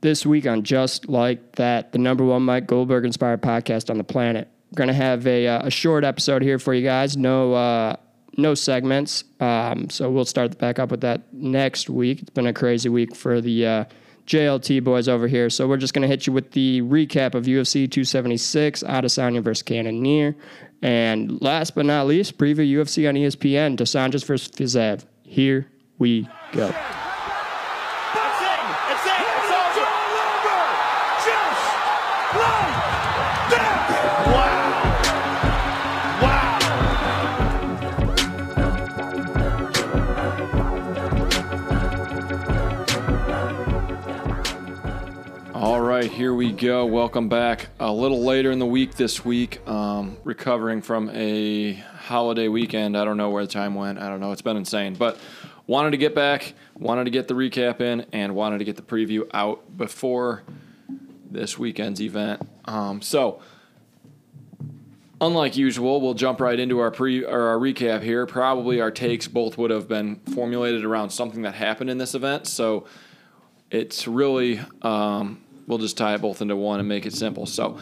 this week on Just Like That, the number one Mike Goldberg inspired podcast on the planet. We're to have a, uh, a short episode here for you guys. No, uh, no segments. Um, so we'll start back up with that next week. It's been a crazy week for the uh, JLT boys over here. So we're just to hit you with the recap of UFC 276, Adesanya versus Cannonier. And last but not least, preview UFC on ESPN, Dos versus Fiziev. Here we go. Right, here we go. Welcome back. A little later in the week this week, um, recovering from a holiday weekend. I don't know where the time went. I don't know. It's been insane. But wanted to get back, wanted to get the recap in, and wanted to get the preview out before this weekend's event. Um, so, unlike usual, we'll jump right into our pre or our recap here. Probably our takes both would have been formulated around something that happened in this event. So, it's really um, we'll just tie it both into one and make it simple. So,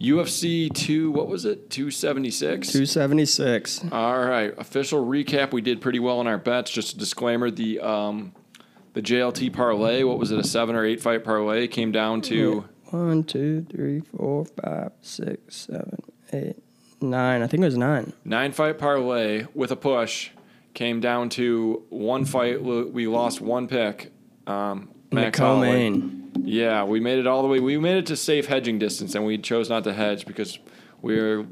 UFC two, what was it? Two seventy six. 276. All right, official recap. We did pretty well on our bets. Just a disclaimer: the um, the JLT parlay, what was it? A seven or eight fight parlay came down to One, two, three, four, five, six, seven, eight, nine. I think it was nine. nine fight parlay with a push. Came down to one fight. We lost one pick. Um, Max. Co-main. Yeah, we made it all the way. We made it to safe hedging distance, and we chose not to hedge because we're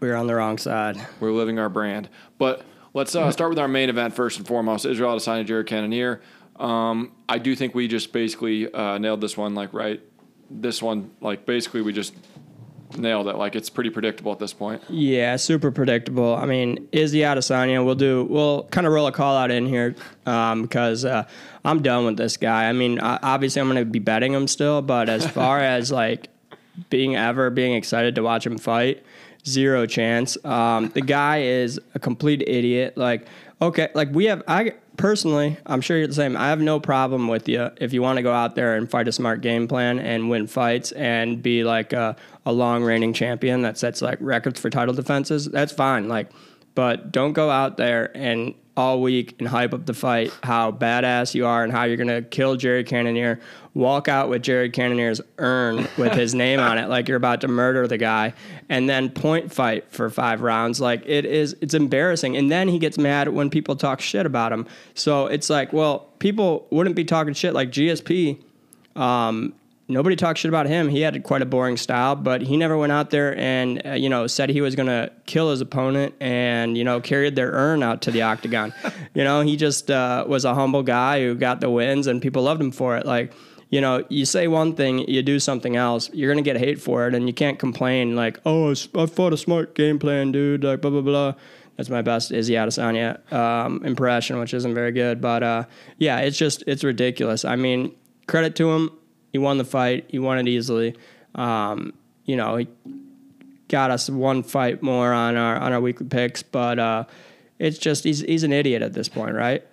We were on the wrong side. we're living our brand. But let's uh, start with our main event first and foremost. Israel Adesanya, Jared Cannonier. Um, I do think we just basically uh, nailed this one. Like right, this one like basically we just nailed it. Like it's pretty predictable at this point. Yeah, super predictable. I mean, Izzy Adesanya, we'll do, we'll kind of roll a call out in here um, because uh, I'm done with this guy. I mean, I, obviously I'm going to be betting him still, but as far as like being ever being excited to watch him fight, zero chance. Um, the guy is a complete idiot. Like, okay, like we have, I personally, I'm sure you're the same. I have no problem with you if you want to go out there and fight a smart game plan and win fights and be like a, a long reigning champion that sets like records for title defenses. That's fine. Like, but don't go out there and all week and hype up the fight, how badass you are and how you're gonna kill Jerry Cannonier. Walk out with Jerry Cannonier's urn with his name on it, like you're about to murder the guy, and then point fight for five rounds. Like it is, it's embarrassing. And then he gets mad when people talk shit about him. So it's like, well, people wouldn't be talking shit like GSP. Um, nobody talked shit about him. He had quite a boring style, but he never went out there and uh, you know said he was going to kill his opponent and you know carried their urn out to the octagon. you know, he just uh, was a humble guy who got the wins and people loved him for it. Like. You know, you say one thing, you do something else. You're gonna get hate for it, and you can't complain like, "Oh, I fought a smart game plan, dude." Like blah blah blah. That's my best Izzy Adesanya um, impression, which isn't very good, but uh, yeah, it's just it's ridiculous. I mean, credit to him, he won the fight. He won it easily. Um, you know, he got us one fight more on our on our weekly picks, but uh, it's just he's he's an idiot at this point, right?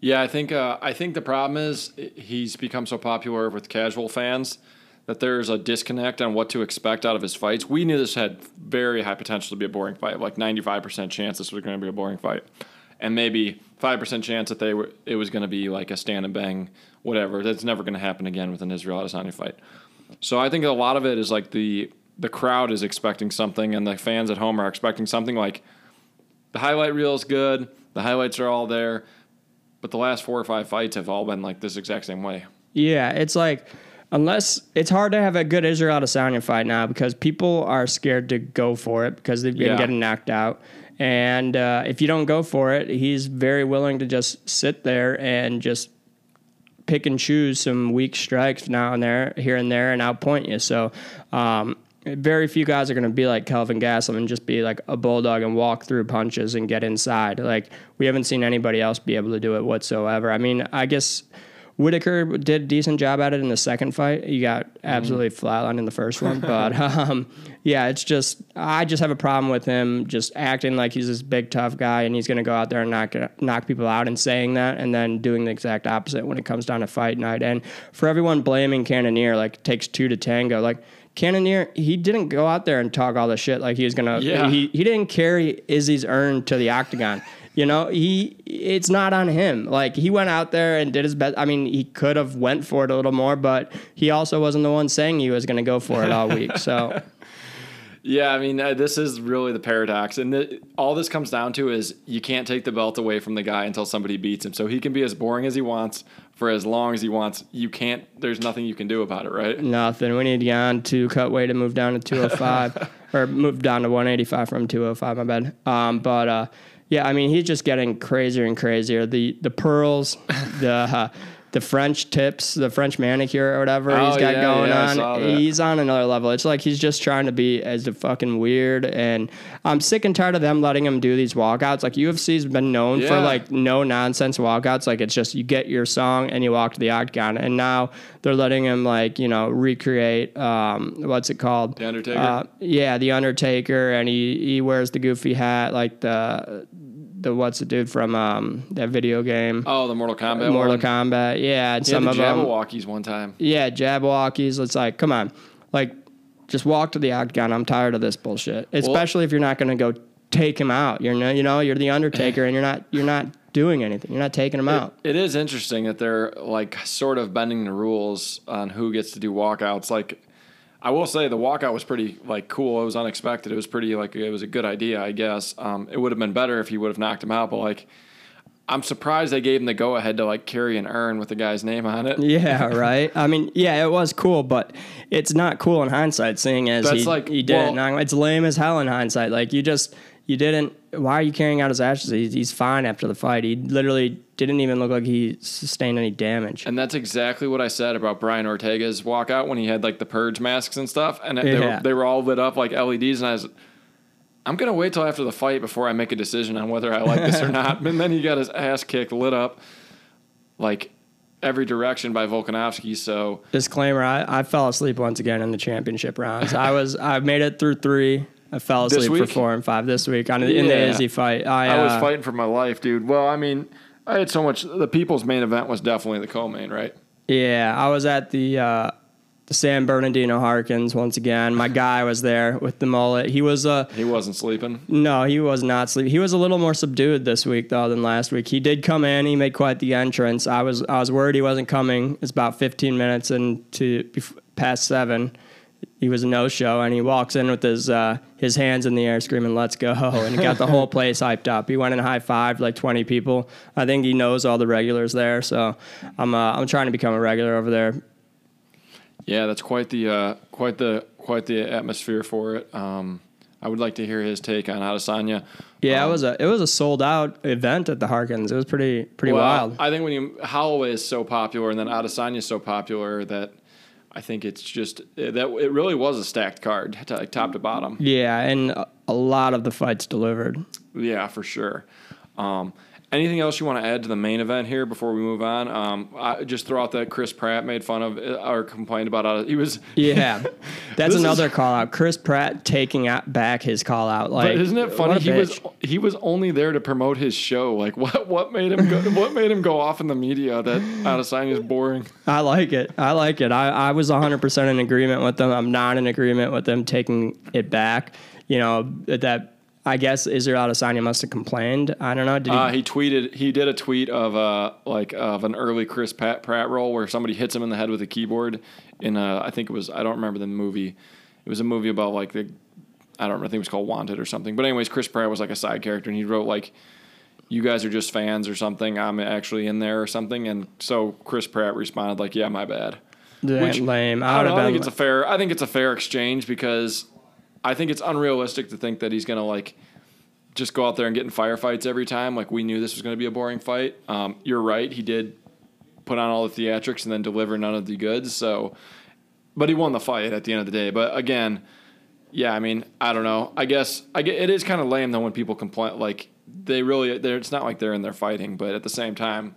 Yeah, I think uh, I think the problem is he's become so popular with casual fans that there's a disconnect on what to expect out of his fights. We knew this had very high potential to be a boring fight, like 95% chance this was going to be a boring fight, and maybe five percent chance that they were it was going to be like a stand and bang, whatever. That's never going to happen again with an Israel Adesanya fight. So I think a lot of it is like the the crowd is expecting something, and the fans at home are expecting something like the highlight reel is good, the highlights are all there. But the last four or five fights have all been like this exact same way. Yeah, it's like unless it's hard to have a good Israel Adesanya fight now because people are scared to go for it because they've been Yeah. getting knocked out. And uh, if you don't go for it, he's very willing to just sit there and just pick and choose some weak strikes now and there, here and there, and outpoint you. So, um, very few guys are going to be like Kelvin Gastelum and just be like a bulldog and walk through punches and get inside. Like we haven't seen anybody else be able to do it whatsoever. I mean, I guess Whittaker did a decent job at it in the second fight. He got absolutely flatlined in the first one, but um, yeah, it's just I just have a problem with him just acting like he's this big tough guy and he's going to go out there and knock knock people out and saying that, and then doing the exact opposite when it comes down to fight night. And for everyone blaming Cannonier, like it takes two to tango, like. Cannonier, he didn't go out there and talk all the shit like he was gonna. Yeah. He he didn't carry Izzy's urn to the octagon. You know, he it's not on him. Like he went out there and did his best. I mean, he could have went for it a little more, but he also wasn't the one saying he was going to go for it all week. So Yeah, I mean, uh, this is really the paradox. And the, all this comes down to is you can't take the belt away from the guy until somebody beats him. So he can be as boring as he wants for as long as he wants. You can't, there's nothing you can do about it, right? nothing. We need Jan to cut weight and move down to 205 or move down to 185 from 205. My bad. Um, but uh, yeah, I mean, he's just getting crazier and crazier. The the pearls, the uh, the French tips, the French manicure or whatever Oh, he's got yeah, going yeah, on. He's on another level. It's like he's just trying to be as a fucking weird. And I'm sick and tired of them letting him do these walkouts. Like UFC's been known for like no nonsense walkouts. Like it's just you get your song and you walk to the octagon. And now they're letting him like you know recreate um, what's it called? The Undertaker? Uh, yeah, the Undertaker, and he he wears the goofy hat like the the what's the dude from um, that video game. Oh, the Mortal Kombat Mortal one. Kombat, yeah, and He some the of them, Jabbawockeez one time. yeah, Jabbawockeez. It's like, come on, like, just walk to the octagon. I'm tired of this bullshit. Especially if you're not going to go take him out. You're no, you know, you're the Undertaker, and you're not, you're not doing anything. You're not taking him out. It is interesting that they're like sort of bending the rules on who gets to do walkouts. Like, I will say the walkout was pretty like cool. It was unexpected. It was pretty like it was a good idea, I guess. Um, it would have been better if he would have knocked him out, but like, I'm surprised they gave him the go ahead to like carry an urn with the guy's name on it. Yeah, right. I mean, yeah, it was cool, but it's not cool in hindsight, seeing as That's he, like- he did well- it. It's lame as hell in hindsight. Like you just you didn't. Why are you carrying out his ashes? He's, he's fine after the fight. He literally didn't even look like he sustained any damage. And that's exactly what I said about Brian Ortega's walkout when he had like the purge masks and stuff, and they, Yeah. were, they were all lit up like LEDs. And I was, I'm gonna wait till after the fight before I make a decision on whether I like this or not. And then he got his ass kicked, lit up, like every direction by Volkanovski. So Disclaimer: I, I fell asleep once again in the championship rounds. I was I made it through three. I fell asleep for four and five this week on in the Yeah. Izzy fight. I, I was uh, fighting for my life, dude. Well, I mean, I had so much. The people's main event was definitely the co-main, right? Yeah, I was at the uh, the San Bernardino Harkins once again. My guy was there with the mullet. He was uh He wasn't sleeping. no, he was not sleeping. He was a little more subdued this week though than last week. He did come in. He made quite the entrance. I was I was worried he wasn't coming. It's about 15 minutes into past seven. He was a no show, and he walks in with his uh, his hands in the air, screaming "Let's go!" and he got the whole place hyped up. He went and high fived like 20 people. I think he knows all the regulars there, so I'm uh, I'm trying to become a regular over there. Yeah, that's quite the uh, quite the quite the atmosphere for it. Um, I would like to hear his take on Adesanya. Yeah, Um, it was a it was a sold out event at the Harkins. It was pretty pretty Well, wild. I think when you Holloway is so popular and then Adesanya is so popular that I think it's just that it really was a stacked card, to, like top to bottom. yeah, and a- a lot of the fights delivered. Yeah, for sure. Um, anything else you want to add to the main event here before we move on? Um, I just throw out that Chris Pratt made fun of uh, or complained about. Ade- He was Yeah, that's This is- another call out. Chris Pratt taking out back his call out. Like, But isn't it funny? He was he was only there to promote his show. Like what what made him go, what made him go off in the media that Adesanya is boring? I like it. I like it. I, I was 100% in agreement with them. I'm not in agreement with them taking it back. You know, that I guess Israel Adesanya must have complained. I don't know. Did he, Uh, he tweeted he did a tweet of uh like of an early Chris Pratt, Pratt role where somebody hits him in the head with a keyboard in a I think it was I don't remember the movie. It was a movie about like the I don't remember I think it was called Wanted or something. But anyways, Chris Pratt was like a side character and he wrote like you guys are just fans or something. I'm actually in there or something. And so Chris Pratt responded like, "Yeah, my bad." Damn, which- lame. I, I don't know, I think it's a fair. I think it's a fair exchange because I think it's unrealistic to think that he's gonna like just go out there and get in firefights every time. Like we knew this was gonna be a boring fight. Um, you're right. He did put on all the theatrics and then deliver none of the goods. So, but he won the fight at the end of the day. But again, yeah, I mean, I don't know. I guess I get it is kind of lame though when people complain like they really. They're, it's not like they're in there fighting, but at the same time,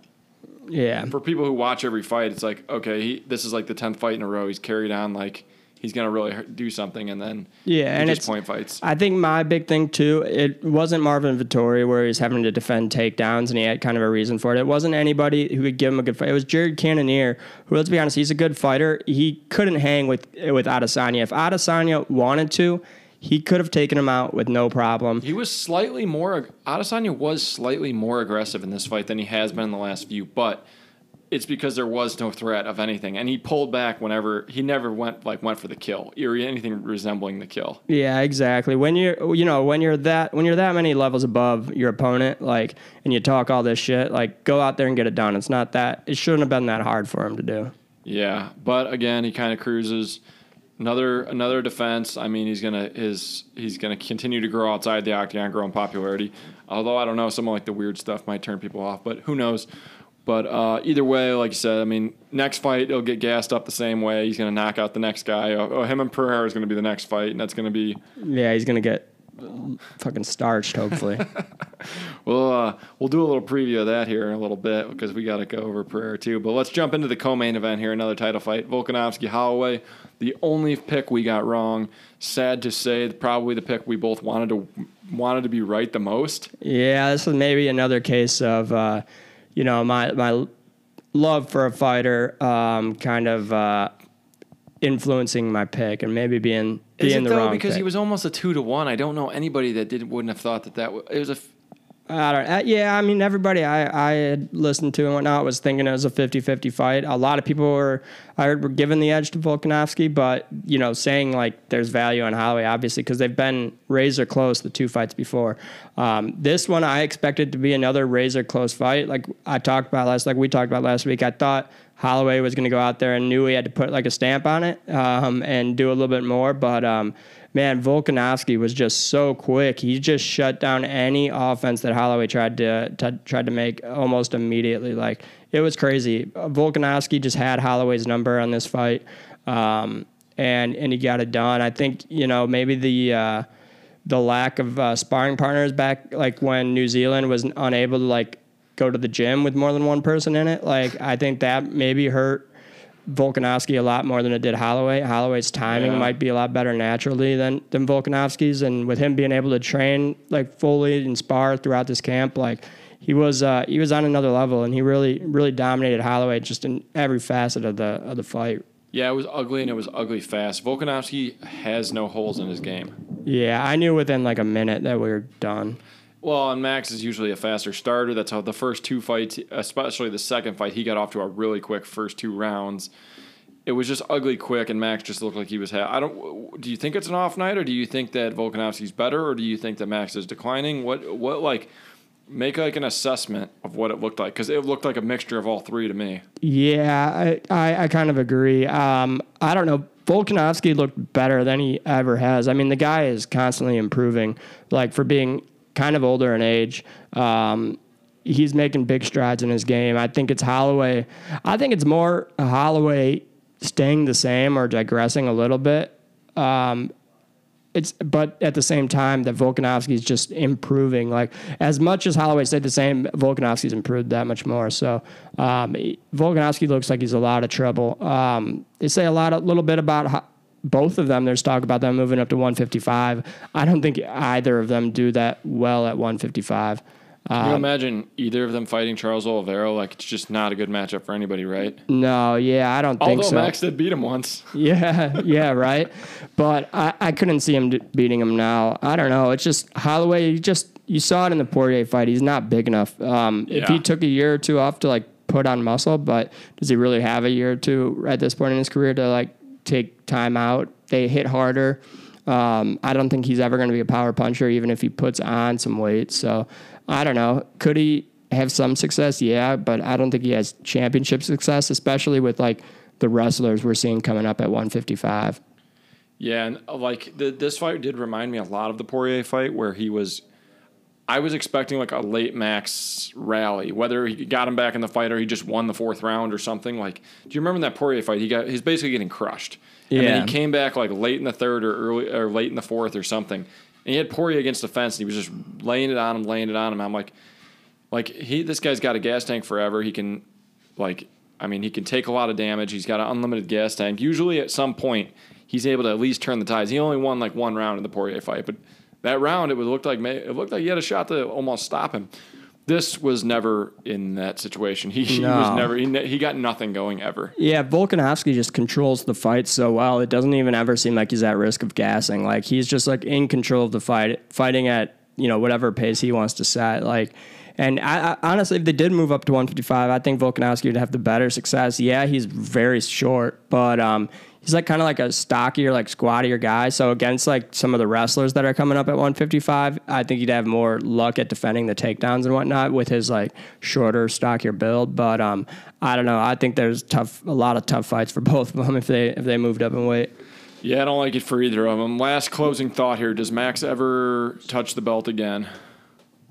Yeah. for people who watch every fight, it's like okay, he, this is like the tenth fight in a row. He's carried on like he's gonna really do something, and then Yeah, and it's point fights. I think my big thing too, it wasn't Marvin Vettori where he's having to defend takedowns and he had kind of a reason for it. It wasn't anybody who could give him a good fight. It was Jared Cannonier, who let's be honest, he's a good fighter. He couldn't hang with with Adesanya. If Adesanya wanted to, he could have taken him out with no problem. He was slightly more. Adesanya was slightly more aggressive in this fight than he has been in the last few, but it's because there was no threat of anything, and he pulled back whenever he never went like went for the kill or anything resembling the kill. Yeah, exactly. When you're, you know, when you're that, when you're that many levels above your opponent, like, and you talk all this shit, like, go out there and get it done. It's not that. It shouldn't have been that hard for him to do. Yeah, but again, he kind of cruises. Another another defense. I mean, he's gonna his he's gonna continue to grow outside the octagon, grow in popularity. Although I don't know, some of like the weird stuff might turn people off, but who knows? But uh, either way, like you said, I mean, next fight he'll get gassed up the same way. He's gonna knock out the next guy. Oh, oh, him and Pereira is gonna be the next fight, and that's gonna be Yeah, he's gonna get fucking starched. Hopefully. We'll uh, we'll do a little preview of that here in a little bit because we got to go over prayer too. But let's jump into the co-main event here. Another title fight: Volkanovski Holloway. The only pick we got wrong. Sad to say, probably the pick we both wanted to wanted to be right the most. yeah, this is maybe another case of, uh, you know, my my love for a fighter, um, kind of uh, influencing my pick and maybe being Is being the though? wrong Because pick. he was almost a two to one. I don't know anybody that didn't wouldn't have thought that that w- it was a. f- I don't, uh, yeah, I mean, everybody I, I had listened to and whatnot was thinking it was a 50 50 fight. A lot of people were, I heard, were giving the edge to Volkanovski, but, you know, saying like there's value on Holloway, obviously, because they've been razor close the two fights before. Um, this one I expected to be another razor close fight. Like I talked about last, like we talked about last week, I thought Holloway was going to go out there and knew he had to put like a stamp on it um, and do a little bit more, but. Um, man, Volkanovski was just so quick. He just shut down any offense that Holloway tried to, to tried to make almost immediately. Like it was crazy. Volkanovski just had Holloway's number on this fight, um, and and he got it done. I think you know maybe the. Uh, the lack of uh, sparring partners back, like when New Zealand was unable to like go to the gym with more than one person in it, like I think that maybe hurt Volkanovski a lot more than it did Holloway. Holloway's timing Yeah. might be a lot better naturally than than Volkanovski's, and with him being able to train like fully and spar throughout this camp, like he was uh, he was on another level, and he really really dominated Holloway just in every facet of the of the fight. Yeah, it was ugly and it was ugly fast. Volkanovski has no holes in his game. Yeah, I knew within like a minute that we were done. Well, and Max is usually a faster starter. That's how the first two fights, especially the second fight, he got off to a really quick first two rounds. It was just ugly quick, and Max just looked like he was. Ha- I don't. Do you think it's an off night, or do you think that Volkanovski's better, or do you think that Max is declining? What what like make like an assessment of what it looked like because it looked like a mixture of all three to me. Yeah, I, I, I kind of agree. Um, I don't know. Volkanovski looked better than he ever has. I mean, the guy is constantly improving. Like for being kind of older in age, um, he's making big strides in his game. I think it's Holloway. I think it's more Holloway staying the same or digressing a little bit. Um, it's but at the same time that Volkanovski's just improving. Like as much as Holloway stayed the same, Volkanovski's improved that much more. So um, Volkanovski looks like he's a lot of trouble. Um, they say a lot, a little bit about both of them. There's talk about them moving up to 155. I don't think either of them do that well at 155. Can you imagine either of them fighting Charles Oliveira? Like it's just not a good matchup for anybody, right? No, yeah, I don't think Although so. Max did beat him once. Yeah, yeah, right. But I, I couldn't see him beating him now. I don't know. It's just Holloway. You just you saw it in the Poirier fight. He's not big enough. Um, If he took a year or two off to like put on muscle, but does he really have a year or two at this point in his career to like take time out? They hit harder. Um, I don't think he's ever going to be a power puncher, even if he puts on some weight. So I don't know. Could he have some success? Yeah, but I don't think he has championship success, especially with like the wrestlers we're seeing coming up at 155. Yeah, and uh, like the, this fight did remind me a lot of the Poirier fight where he was. I was expecting like a late Max rally, whether he got him back in the fight or he just won the fourth round or something. Like, do you remember in that Poirier fight? He got he's basically getting crushed, yeah. and then he came back like late in the third or early or late in the fourth or something. And he had Poirier against the fence, and he was just laying it on him, laying it on him. I'm like, like he this guy's got a gas tank forever. He can like I mean, he can take a lot of damage. He's got an unlimited gas tank. Usually, at some point, he's able to at least turn the tides. He only won like one round in the Poirier fight, but that round it would look like it looked like he had a shot to almost stop him. This was never in that situation. He, he was never he, ne- he got nothing going ever. Yeah, Volkanovski just controls the fight so well. It doesn't even ever seem like he's at risk of gassing. Like he's just like in control of the fight, fighting at you know whatever pace he wants to set. Like, and I, I honestly, if they did move up to 155, I think Volkanovski would have the better success. Yeah, he's very short, but um, he's like kind of like a stockier, like squattier guy. So against like some of the wrestlers that are coming up at 155, I think he'd have more luck at defending the takedowns and whatnot with his like shorter, stockier build. But um, I don't know. I think there's tough, a lot of tough fights for both of them if they if they moved up in weight. Yeah, I don't like it for either of them. Last closing thought here: Does Max ever touch the belt again?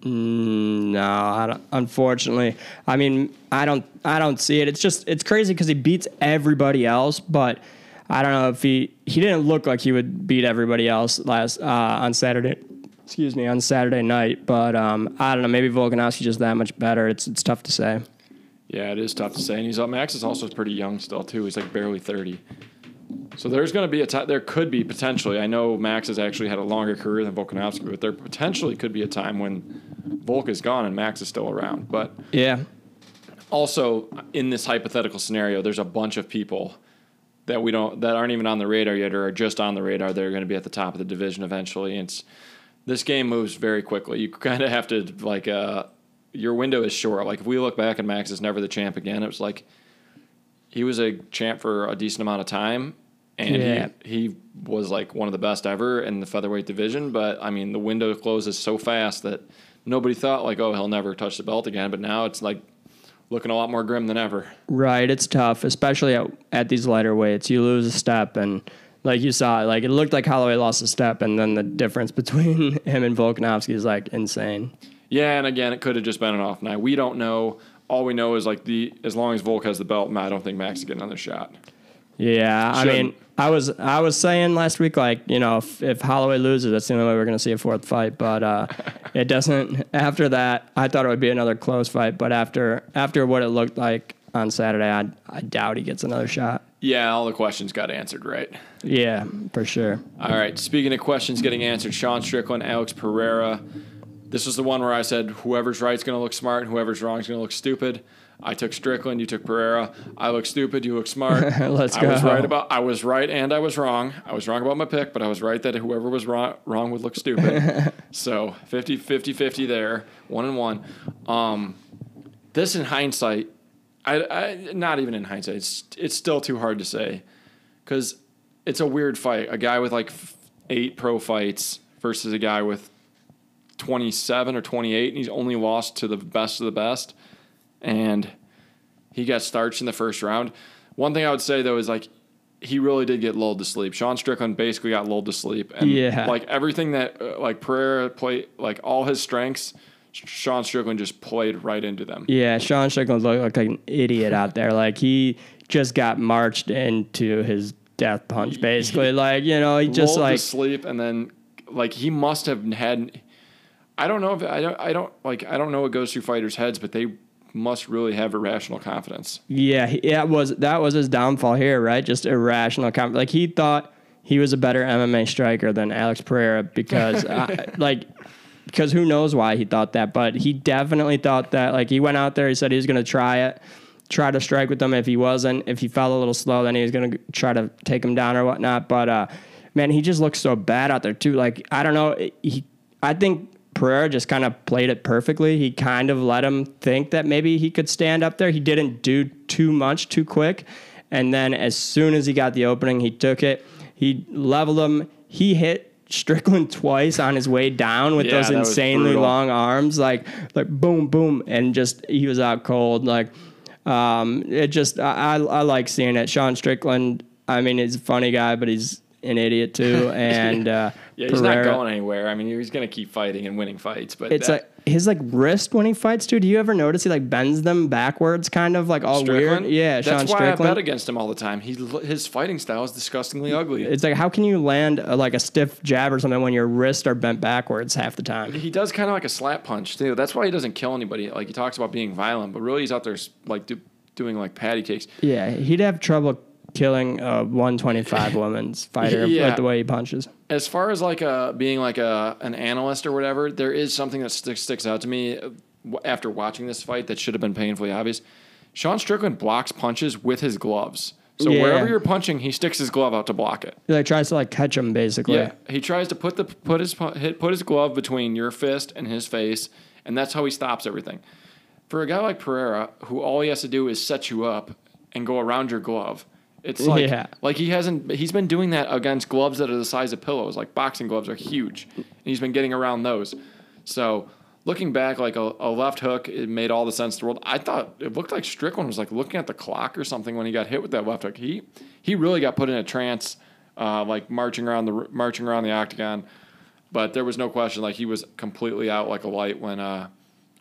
No, I don't, unfortunately, I mean, I don't, I don't see it. It's just, it's crazy because he beats everybody else, but I don't know if he, he didn't look like he would beat everybody else last uh, on Saturday. Excuse me, on Saturday night, but um, I don't know. Maybe Volkanovski's just that much better. It's it's tough to say. Yeah, it is tough to say. And he's Max is also pretty young still too. He's like barely thirty. So there's going to be a time. There could be potentially. I know Max has actually had a longer career than Volkanovski, but there potentially could be a time when Volk is gone and Max is still around. But Yeah, also in this hypothetical scenario, there's a bunch of people that we don't that aren't even on the radar yet or are just on the radar. They're going to be at the top of the division eventually. And it's this game moves very quickly. You kind of have to like uh, your window is short. Like if we look back and Max is never the champ again, it was like he was a champ for a decent amount of time. And Yeah. he, he was like one of the best ever in the featherweight division. But I mean, the window closes so fast that nobody thought like, oh, he'll never touch the belt again. But now it's like looking a lot more grim than ever. Right, it's tough, especially at, at these lighter weights. You lose a step, and like you saw, like it looked like Holloway lost a step, and then the difference between him and Volkanovski is like insane. Yeah, and again, it could have just been an off night. We don't know. All we know is like the as long as Volk has the belt, I don't think Max is getting another shot. Yeah, I Shouldn't. mean, I was I was saying last week, like you know, if, if Holloway loses, that's the only way we're going to see a fourth fight. But uh, it doesn't. After that, I thought it would be another close fight, but after after what it looked like on Saturday, I I doubt he gets another shot. Yeah, all the questions got answered right. Yeah, for sure. All right. Speaking of questions getting answered, Sean Strickland, Alex Pereira. This was the one where I said whoever's right is going to look smart and whoever's wrong is going to look stupid. I took Strickland, you took Pereira. I look stupid, you look smart. Let's I was right about I was right and I was wrong. I was wrong about my pick, but I was right that whoever was wrong, wrong would look stupid. so 50 50 50 there, one and one. Um, this in hindsight, I, I not even in hindsight, it's it's still too hard to say because it's a weird fight. A guy with like f- eight pro fights versus a guy with 27 or 28, and he's only lost to the best of the best. And he got starched in the first round. One thing I would say, though, is like he really did get lulled to sleep. Sean Strickland basically got lulled to sleep. And Yeah. like everything that, uh, like Pereira played, like all his strengths, Sean Strickland just played right into them. Yeah, Sean Strickland looked, looked like an idiot out there. Like he just got marched into his death punch, basically. Like you know, he just like to sleep, and then like he must have had. I don't know if I don't. I don't like. I don't know what goes through fighters' heads, but they must really have irrational confidence. yeah, he, that was that was his downfall here, right? Just irrational confidence. Like he thought he was a better MMA striker than Alex Pereira because I, like. Because who knows why he thought that, but he definitely thought that. Like he went out there, he said he was going to try it, try to strike with them. If he wasn't, if he fell a little slow, then he was going to try to take him down or whatnot. But uh, man, he just looks so bad out there too. Like I don't know, he, I think Pereira just kind of played it perfectly. He kind of let him think that maybe he could stand up there. He didn't do too much too quick, and then as soon as he got the opening, he took it. He leveled him. He hit. Strickland twice on his way down with Yeah, those insanely long arms, like like boom, boom, and just he was out cold. Like um, it just I, I I like seeing it. Sean Strickland, I mean, he's a funny guy, but he's an idiot too. And uh, Yeah, he's not going anywhere. I mean, he's going to keep fighting and winning fights, but It's that, like his like wrist when he fights too. Do you ever notice he like bends them backwards, kind of like all Strickland. weird? Yeah, that's Sean why I bet Strickland. against him all the time. He his fighting style is disgustingly ugly. It's like how can you land a, like a stiff jab or something when your wrists are bent backwards half the time? he does kind of like a slap punch too. That's why he doesn't kill anybody. Like he talks about being violent, but really he's out there like do, doing like patty cakes. Yeah, he'd have trouble killing a 125 woman's fighter Yeah. with the way he punches. As far as like a being like a an analyst or whatever, there is something that sticks sticks out to me uh, after watching this fight that should have been painfully obvious. Sean Strickland blocks punches with his gloves. So Yeah. wherever you're punching, he sticks his glove out to block it. He like tries to like catch him basically. Yeah, he tries to put the put his hit, put his glove between your fist and his face, and that's how he stops everything. For a guy like Pereira, who all he has to do is set you up and go around your glove, it's like Yeah. like he hasn't he's been doing that against gloves that are the size of pillows. Like boxing gloves are huge, and he's been getting around those. So looking back, like a, a left hook, it made all the sense in the world. I thought it looked like Strickland was like looking at the clock or something when he got hit with that left hook. He he really got put in a trance, uh, like marching around the marching around the octagon. But there was no question, like he was completely out like a light when uh,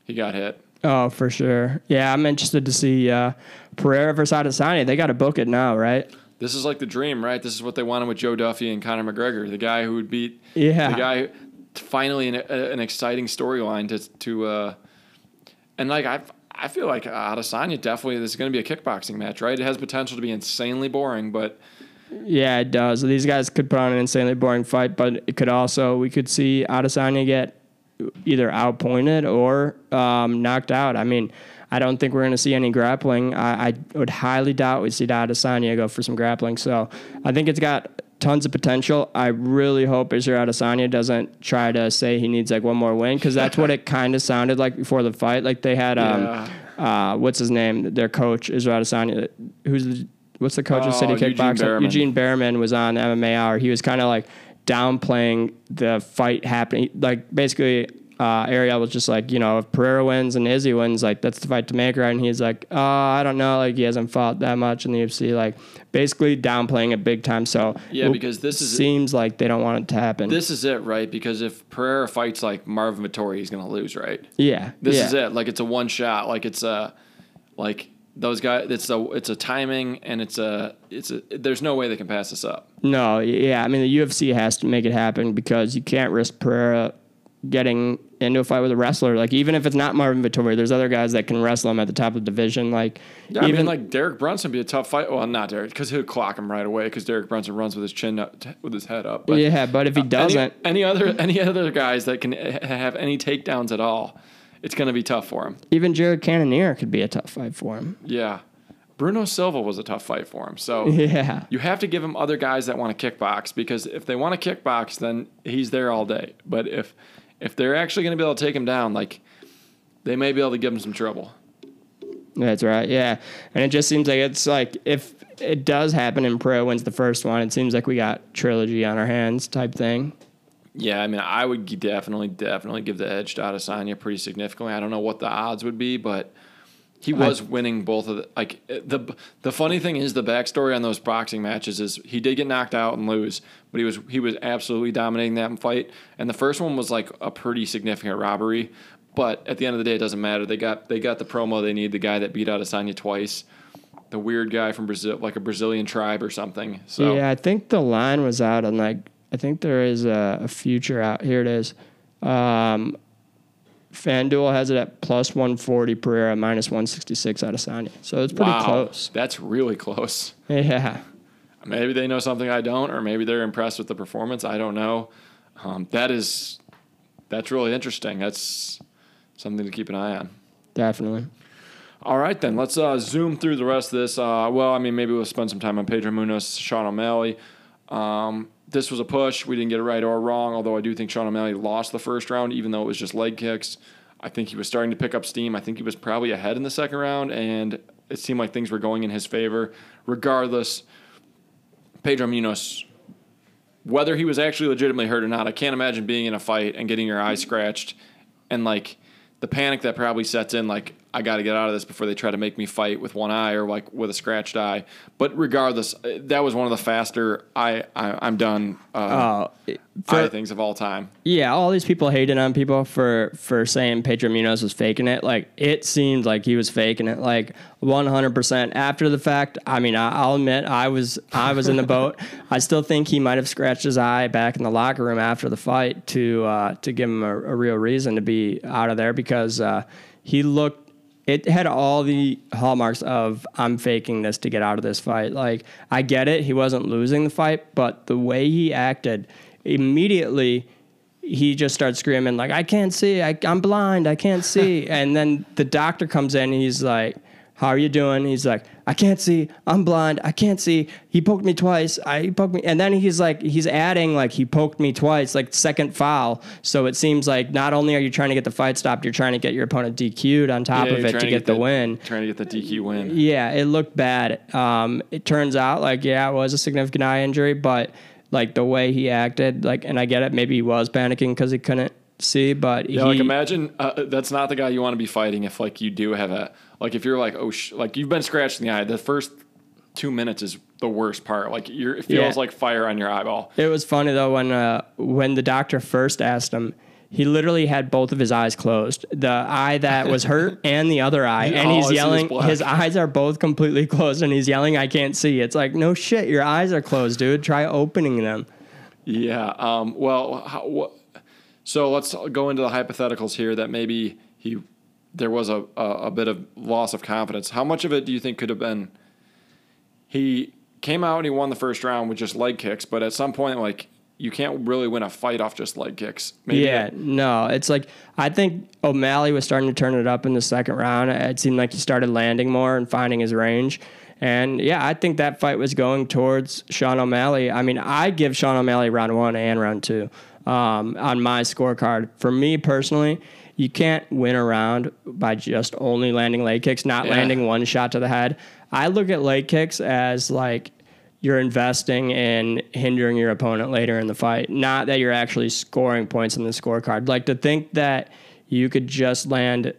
he got hit. Oh, for sure. Yeah, I'm interested to see uh, Pereira versus Adesanya. They got to book it now, right? This is like the dream, right? This is what they wanted with Joe Duffy and Conor McGregor, the guy who would beat Yeah. the guy. Finally, an, an exciting storyline to to, uh, and like I I feel like Adesanya definitely this is going to be a kickboxing match, right? It has potential to be insanely boring, but Yeah, it does. These guys could put on an insanely boring fight, but it could also we could see Adesanya get either outpointed or um, knocked out. I mean, I don't think we're going to see any grappling. I, I would highly doubt we see Adesanya go for some grappling. So I think it's got tons of potential. I really hope Israel Adesanya doesn't try to say he needs like one more win because that's what it kind of sounded like before the fight. Like they had um, uh, what's his name? Their coach Israel Adesanya, who's the what's the coach of Oh, City Eugene Kickboxing? Eugene Bareman was on MMA Hour. He was kind of like downplaying the fight happening. Like basically, uh, Ariel was just like, you know, if Pereira wins and Izzy wins, like that's the fight to make, right? And he's like, uh, I don't know, like he hasn't fought that much in the UFC, like basically downplaying it big time. So Yeah, because this is- seems like they don't want it to happen. this is it, right? Because if Pereira fights like Marvin Vettori, he's going to lose, right? yeah, This yeah. is it. Like it's a one shot. Like it's a like those guys. It's a it's a timing and it's a it's a. There's no way they can pass this up. No, yeah. I mean, the UFC has to make it happen because you can't risk Pereira getting into a fight with a wrestler. Like, even if it's not Marvin Vettori, there's other guys that can wrestle him at the top of the division. Like, Yeah, even I mean, like Derek Brunson be a tough fight. Well, not Derek, because he'll clock him right away. Because Derek Brunson runs with his chin up, with his head up. But yeah, but if he doesn't, any, any other any other guys that can ha- have any takedowns at all, it's going to be tough for him. even Jared Cannonier could be a tough fight for him. Yeah, Bruno Silva was a tough fight for him. So Yeah, you have to give him other guys that want to kickbox because if they want to kickbox, then he's there all day. But if if they're actually going to be able to take him down, like they may be able to give him some trouble. that's right. Yeah, and it just seems like it's like if it does happen and Pro wins the first one, it seems like we got trilogy on our hands type thing. Yeah, I mean, I would definitely, definitely give the edge to Adesanya pretty significantly. I don't know what the odds would be, but he was winning both of the. Like eh, the the funny thing is, the backstory on those boxing matches is he did get knocked out and lose, but he was he was absolutely dominating that fight. And the first one was like a pretty significant robbery, but at the end of the day, it doesn't matter. They got they got the promo they need. The guy that beat Adesanya twice, the weird guy from Brazil, like a Brazilian tribe or something. So Yeah, I think the line was out on like I think there is a, a future out here. It is. Um, FanDuel has it at plus 140 Pereira, minus 166 Adesanya. So it's pretty wow, close. that's really close. Yeah. Maybe they know something I don't, or maybe they're impressed with the performance. I don't know. Um, that is, that's really interesting. That's something to keep an eye on. Definitely. All right, then let's uh, zoom through the rest of this. Uh, well, I mean, maybe we'll spend some time on Pedro Munhoz, Sean O'Malley. Um, this was a push. We didn't get it right or wrong, although I do think Sean O'Malley lost the first round, even though it was just leg kicks. I think he was starting to pick up steam. I think he was probably ahead in the second round, and it seemed like things were going in his favor. Regardless, Pedro Munhoz, whether he was actually legitimately hurt or not, I can't imagine being in a fight and getting your eye scratched and like the panic that probably sets in, like, I got to get out of this before they try to make me fight with one eye or like with a scratched eye. But regardless, uh, that was one of the faster I, I I'm done uh, Oh, eye things of all time. yeah. All these people hating on people for for saying Pedro Munhoz was faking it. Like it seemed like he was faking it. Like 100 percent after the fact. I mean, I, I'll admit I was I was in the boat. I still think he might have scratched his eye back in the locker room after the fight to uh, to give him a, a real reason to be out of there because uh, he looked it had all the hallmarks of I'm faking this to get out of this fight. Like I get it, he wasn't losing the fight, but the way he acted immediately he just starts screaming like I can't see, I, I'm blind, I can't see. and then the doctor comes in and he's like, "How are you doing?" He's like, "I can't see, I'm blind, I can't see." He poked me twice. I he poked me, and then he's like, he's adding like he poked me twice, like second foul. So it seems like not only are you trying to get the fight stopped, you're trying to get your opponent DQ'd on top Yeah, of it trying to get the win. Trying to get the DQ win. Yeah, it looked bad. Um, it turns out like yeah, it was a significant eye injury, but like the way he acted, like, and I get it. Maybe he was panicking because he couldn't see, but Yeah, he, like imagine uh, that's not the guy you want to be fighting if like you do have a like if you're like oh sh- like you've been scratched in the eye. The first two minutes is the worst part. Like you're it feels Yeah. like fire on your eyeball. It was funny though when uh, when the doctor first asked him. He literally had both of his eyes closed, the eye that was hurt and the other eye, and I he's yelling. His eyes are both completely closed, and he's yelling, "I can't see." It's like no shit, your eyes are closed, dude. Try opening them. Yeah. Um, well, how, what, so let's go into the hypotheticals here that maybe he there was a, a, a bit of loss of confidence. How much of it do you think could have been he came out and he won the first round with just leg kicks, but at some point, like you can't really win a fight off just leg kicks. Maybe yeah, no, it's like I think O'Malley was starting to turn it up in the second round. It seemed like he started landing more and finding his range. And yeah, I think that fight was going towards Sean O'Malley. I mean, I give Sean O'Malley round one and round two um, on my scorecard. For me personally, you can't win around by just only landing leg kicks, not Yeah. landing one shot to the head. I look at leg kicks as like you're investing in hindering your opponent later in the fight, not that you're actually scoring points in the scorecard. Like to think that you could just land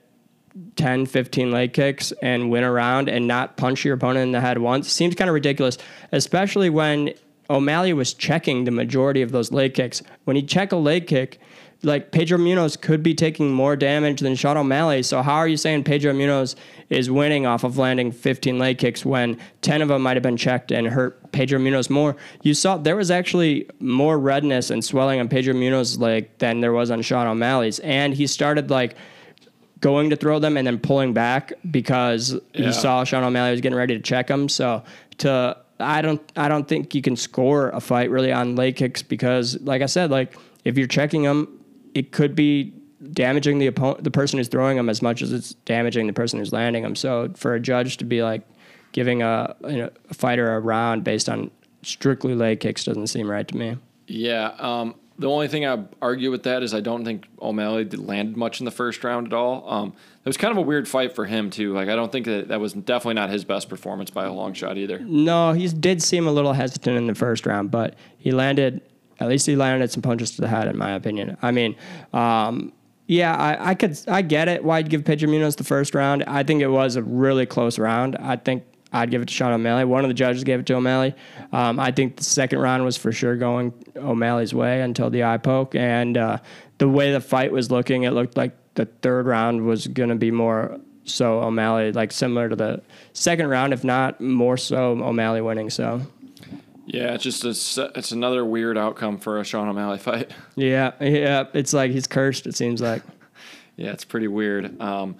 10, 15 leg kicks and win around and not punch your opponent in the head once seems kind of ridiculous, especially when O'Malley was checking the majority of those leg kicks. When he check a leg kick, like Pedro Munhoz could be taking more damage than Sean O'Malley. So how are you saying Pedro Munhoz is winning off of landing 15 leg kicks when 10 of them might have been checked and hurt Pedro Munhoz more? You saw there was actually more redness and swelling on Pedro Munhoz's leg than there was on Sean O'Malley's, and he started like going to throw them and then pulling back because Yeah. he saw Sean O'Malley was getting ready to check him. So to I don't I don't think you can score a fight really on leg kicks because like I said, like if you're checking them, it could be damaging the opponent, the person who's throwing them as much as it's damaging the person who's landing them. So for a judge to be like giving a you know, a fighter a round based on strictly leg kicks doesn't seem right to me. Yeah. Um, the only thing I argue with that is I don't think O'Malley did landed much in the first round at all. Um, it was kind of a weird fight for him too. Like I don't think that that was definitely not his best performance by a long shot either. No, he did seem a little hesitant in the first round, but he landed. At least he landed some punches to the head, in my opinion. I mean, um, yeah, I, I could, I get it. Why I'd give Pedro Munhoz the first round? I think it was a really close round. I think I'd give it to Sean O'Malley. One of the judges gave it to O'Malley. Um, I think the second round was for sure going O'Malley's way until the eye poke, and uh, the way the fight was looking, it looked like the third round was going to be more so O'Malley, like similar to the second round, if not more so O'Malley winning. So. Yeah, it's just a, it's another weird outcome for a Sean O'Malley fight. Yeah, yeah. It's like he's cursed. It seems like. Yeah, it's pretty weird. Um,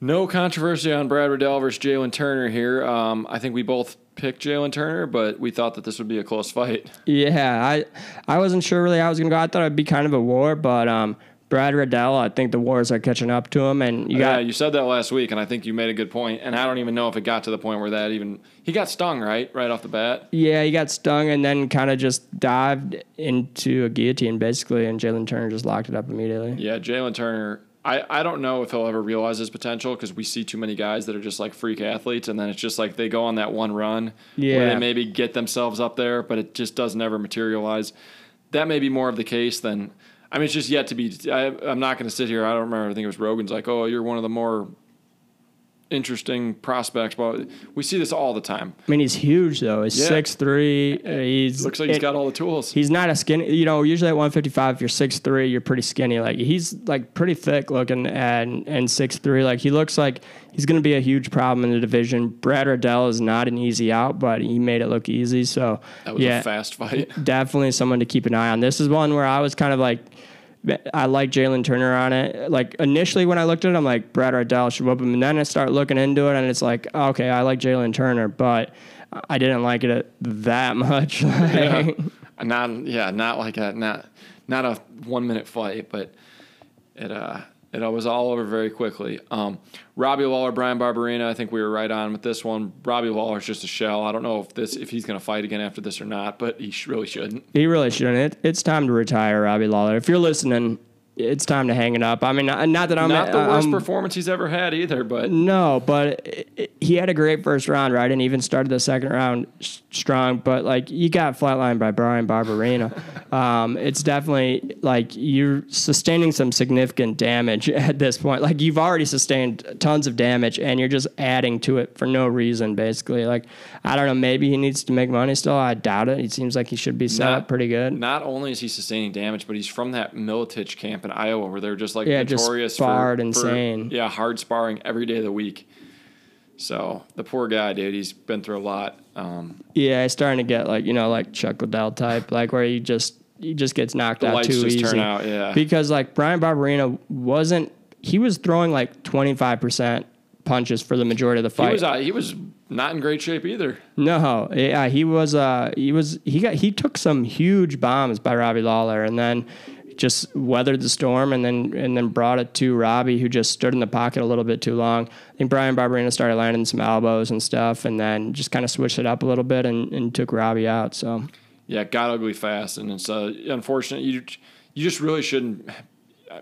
no controversy on Brad Riddell versus Jalen Turner here. Um, I think we both picked Jalen Turner, but we thought that this would be a close fight. Yeah, I I wasn't sure really how I was gonna go. I thought it'd be kind of a war, but um, Brad Riddell, I think the wars are catching up to him, and you yeah, got you said that last week, and I think you made a good point. And I don't even know if it got to the point where that even he got stung right, right off the bat. yeah, he got stung and then kind of just dived into a guillotine basically, and Jalen Turner just locked it up immediately. Yeah, Jalen Turner. I, I don't know if he'll ever realize his potential because we see too many guys that are just like freak athletes, and then it's just like they go on that one run where Yeah. they maybe get themselves up there, but it just doesn't ever materialize. That may be more of the case than. I mean, it's just yet to be. I, I'm not going to sit here. I don't remember. I think it was Rogan's like, "Oh, you're one of the more interesting prospects." But we see this all the time. I mean, he's huge though. He's Yeah. six three. Uh, he's Looks like he's it- got all the tools. He's not a skinny, you know, usually at 155, if you're 6'3, you're pretty skinny. Like, he's like pretty thick looking and, and 6'3. Like, he looks like he's going to be a huge problem in the division. Brad Riddell is not an easy out, but he made it look easy. So, that was yeah, a fast fight. definitely someone to keep an eye on. This is one where I was kind of like, I like Jalen Turner on it. Like initially when I looked at it, I'm like Brad Riddell should whoop him, and then I start looking into it, and it's like okay, I like Jalen Turner, but I didn't like it that much. Like, Not yeah, not like a not not a one minute fight, but it uh it was all over very quickly. Um, Robbie Lawler, Bryan Barberena, I think we were right on with this one. Robbie Lawler's just a shell. I don't know if this if he's going to fight again after this or not, but he sh- really shouldn't. He really shouldn't. It, it's time to retire, Robbie Lawler. If you're listening, it's time to hang it up. I mean, not not that I'm Not the worst I'm- performance he's ever had either, but No, but it, it- he had a great first round, right? And even started the second round strong. But like you got flatlined by Bryan Barberena. um, it's definitely like you're sustaining some significant damage at this point. Like you've already sustained tons of damage, and you're just adding to it for no reason, basically. Like I don't know, maybe he needs to make money still. I doubt it. He seems like he should be set up pretty good. Not only is he sustaining damage, but he's from that Miletich camp in Iowa where they're just like Yeah, just notorious sparred for, insane. For, yeah, hard sparring every day of the week. So the poor guy, dude, he's been through a lot. Um, Yeah, he's starting to get like you know like Chuck Liddell type, like where he just he just gets knocked out too just easy. out, yeah. Because like Bryan Barberena wasn't he was throwing like twenty five percent punches for the majority of the fight. he was uh, he was not in great shape either. no, yeah, he was uh he was he got he took some huge bombs by Robbie Lawler and then just weathered the storm and then and then brought it to Robbie who just stood in the pocket a little bit too long. I think Bryan Barberena started landing some elbows and stuff and then just kind of switched it up a little bit and, and took Robbie out. So Yeah, got ugly fast, and it's uh, unfortunate. You you just really shouldn't.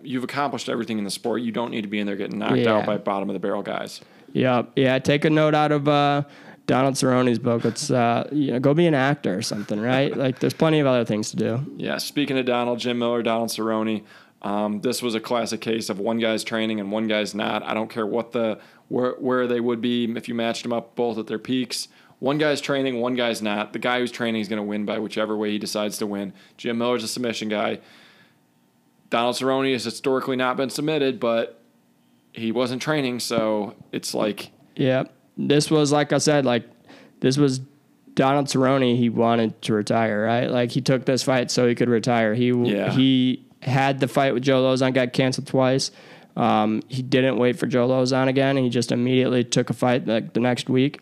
You've accomplished everything in the sport. You don't need to be in there getting knocked Yeah. out by bottom of the barrel guys. Yeah, yeah. Take a note out of uh, Donald Cerrone's book. It's uh, you know, go be an actor or something, right? like, there's plenty of other things to do. Yeah, speaking of Donald, Jim Miller, Donald Cerrone, um, this was a classic case of one guy's training and one guy's not. I don't care what the where where they would be if you matched them up both at their peaks. One guy's training, one guy's not. The guy who's training is going to win by whichever way he decides to win. Jim Miller's a submission guy. Donald Cerrone has historically not been submitted, but he wasn't training, so it's like Yeah, this was like I said, like this was Donald Cerrone. He wanted to retire, right? Like he took this fight so he could retire. He Yeah. he had the fight with Joe Lauzon, got canceled twice. Um, he didn't wait for Joe Lauzon again. He just immediately took a fight like the next week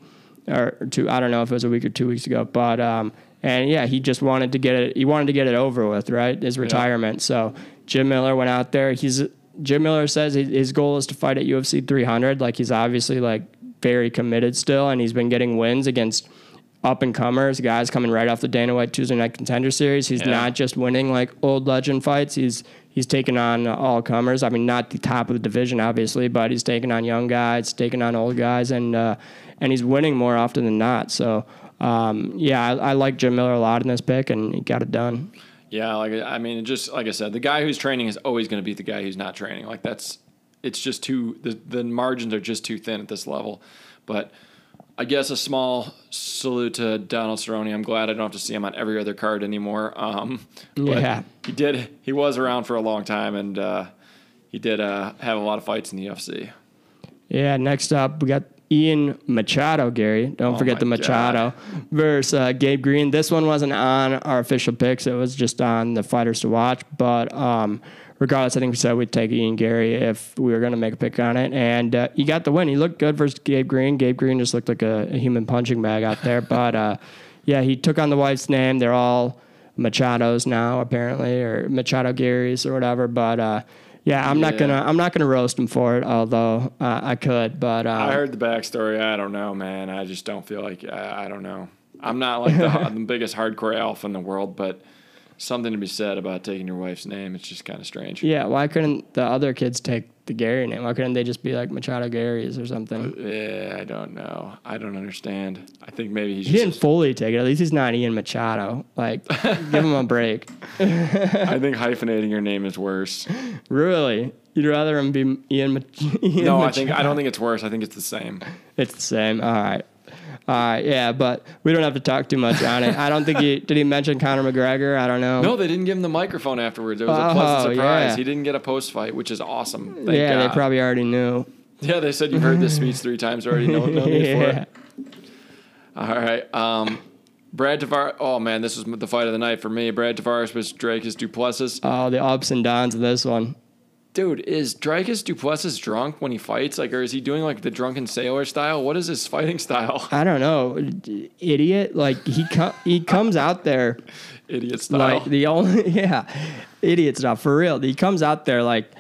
or two. I don't know if it was a week or two weeks ago, but um, and yeah, he just wanted to get it. He wanted to get it over with, right? His retirement. So Jim Miller went out there. He's Jim Miller says his goal is to fight at UFC 300. Like he's obviously like very committed still, and he's been getting wins against up and comers, guys coming right off the Dana White Tuesday Night Contender Series. He's Yeah. not just winning like old legend fights. He's he's taking on all comers. I mean, not the top of the division, obviously, but he's taking on young guys, taking on old guys, and uh, and he's winning more often than not. So. Um, yeah, I, I like Jim Miller a lot in this pick, and he got it done. Yeah, like I mean, just like I said, the guy who's training is always going to beat the guy who's not training. Like that's, it's just too the the margins are just too thin at this level. But I guess a small salute to Donald Cerrone. I'm glad I don't have to see him on every other card anymore. Um, Yeah. he did. He was around for a long time, and uh, he did uh, have a lot of fights in the UFC. Yeah, next up, we got Ian Machado, Garry. Don't Oh forget the Machado versus uh, Gabe Green. This one wasn't on our official picks. It was just on the fighters to watch. But um, regardless, I think we said we'd take Ian Garry if we were going to make a pick on it. And uh, he got the win. He looked good versus Gabe Green. Gabe Green just looked like a, a human punching bag out there. but uh, yeah, he took on the wife's name. They're all Machados now, apparently, or Machado Garrys or whatever. But uh, yeah, I'm not gonna I'm not gonna roast him for it, although uh, I could. But uh, I heard the backstory. I don't know, man. I just don't feel like I, I don't know. I'm not like the, the biggest hardcore alpha in the world, but something to be said about taking your wife's name. It's just kind of strange. yeah, why couldn't the other kids take the Garry name? Why couldn't they just be like Machado Garrys or something? Uh, yeah, I don't know. I don't understand. I think maybe he's He didn't just. fully take it. At least he's not Ian Machado. Like, give him a break. I think hyphenating your name is worse. Really, you'd rather him be Ian? Mach- Ian No, I think I don't think it's worse. I think it's the same. It's the same. All right. All right, yeah, but we don't have to talk too much on it. I don't think he did. He mention Conor McGregor. I don't know. No, they didn't give him the microphone afterwards. It was a Oh, pleasant surprise. yeah. He didn't get a post fight, which is awesome. Thank yeah, God. they probably already knew. Yeah, they said you've heard this speech three times already. No, no need for yeah. it. All right. Um, Brad Tavares. Oh man, this was the fight of the night for me. Brad Tavares was Dricus du Plessis. Oh, the ups and downs of this one. Dude, is Dricus du Plessis drunk when he fights? Like, or is he doing like the drunken sailor style? What is his fighting style? I don't know, idiot. Like he co- he comes out there Idiot style. like the only yeah, idiot stuff for real. He comes out there like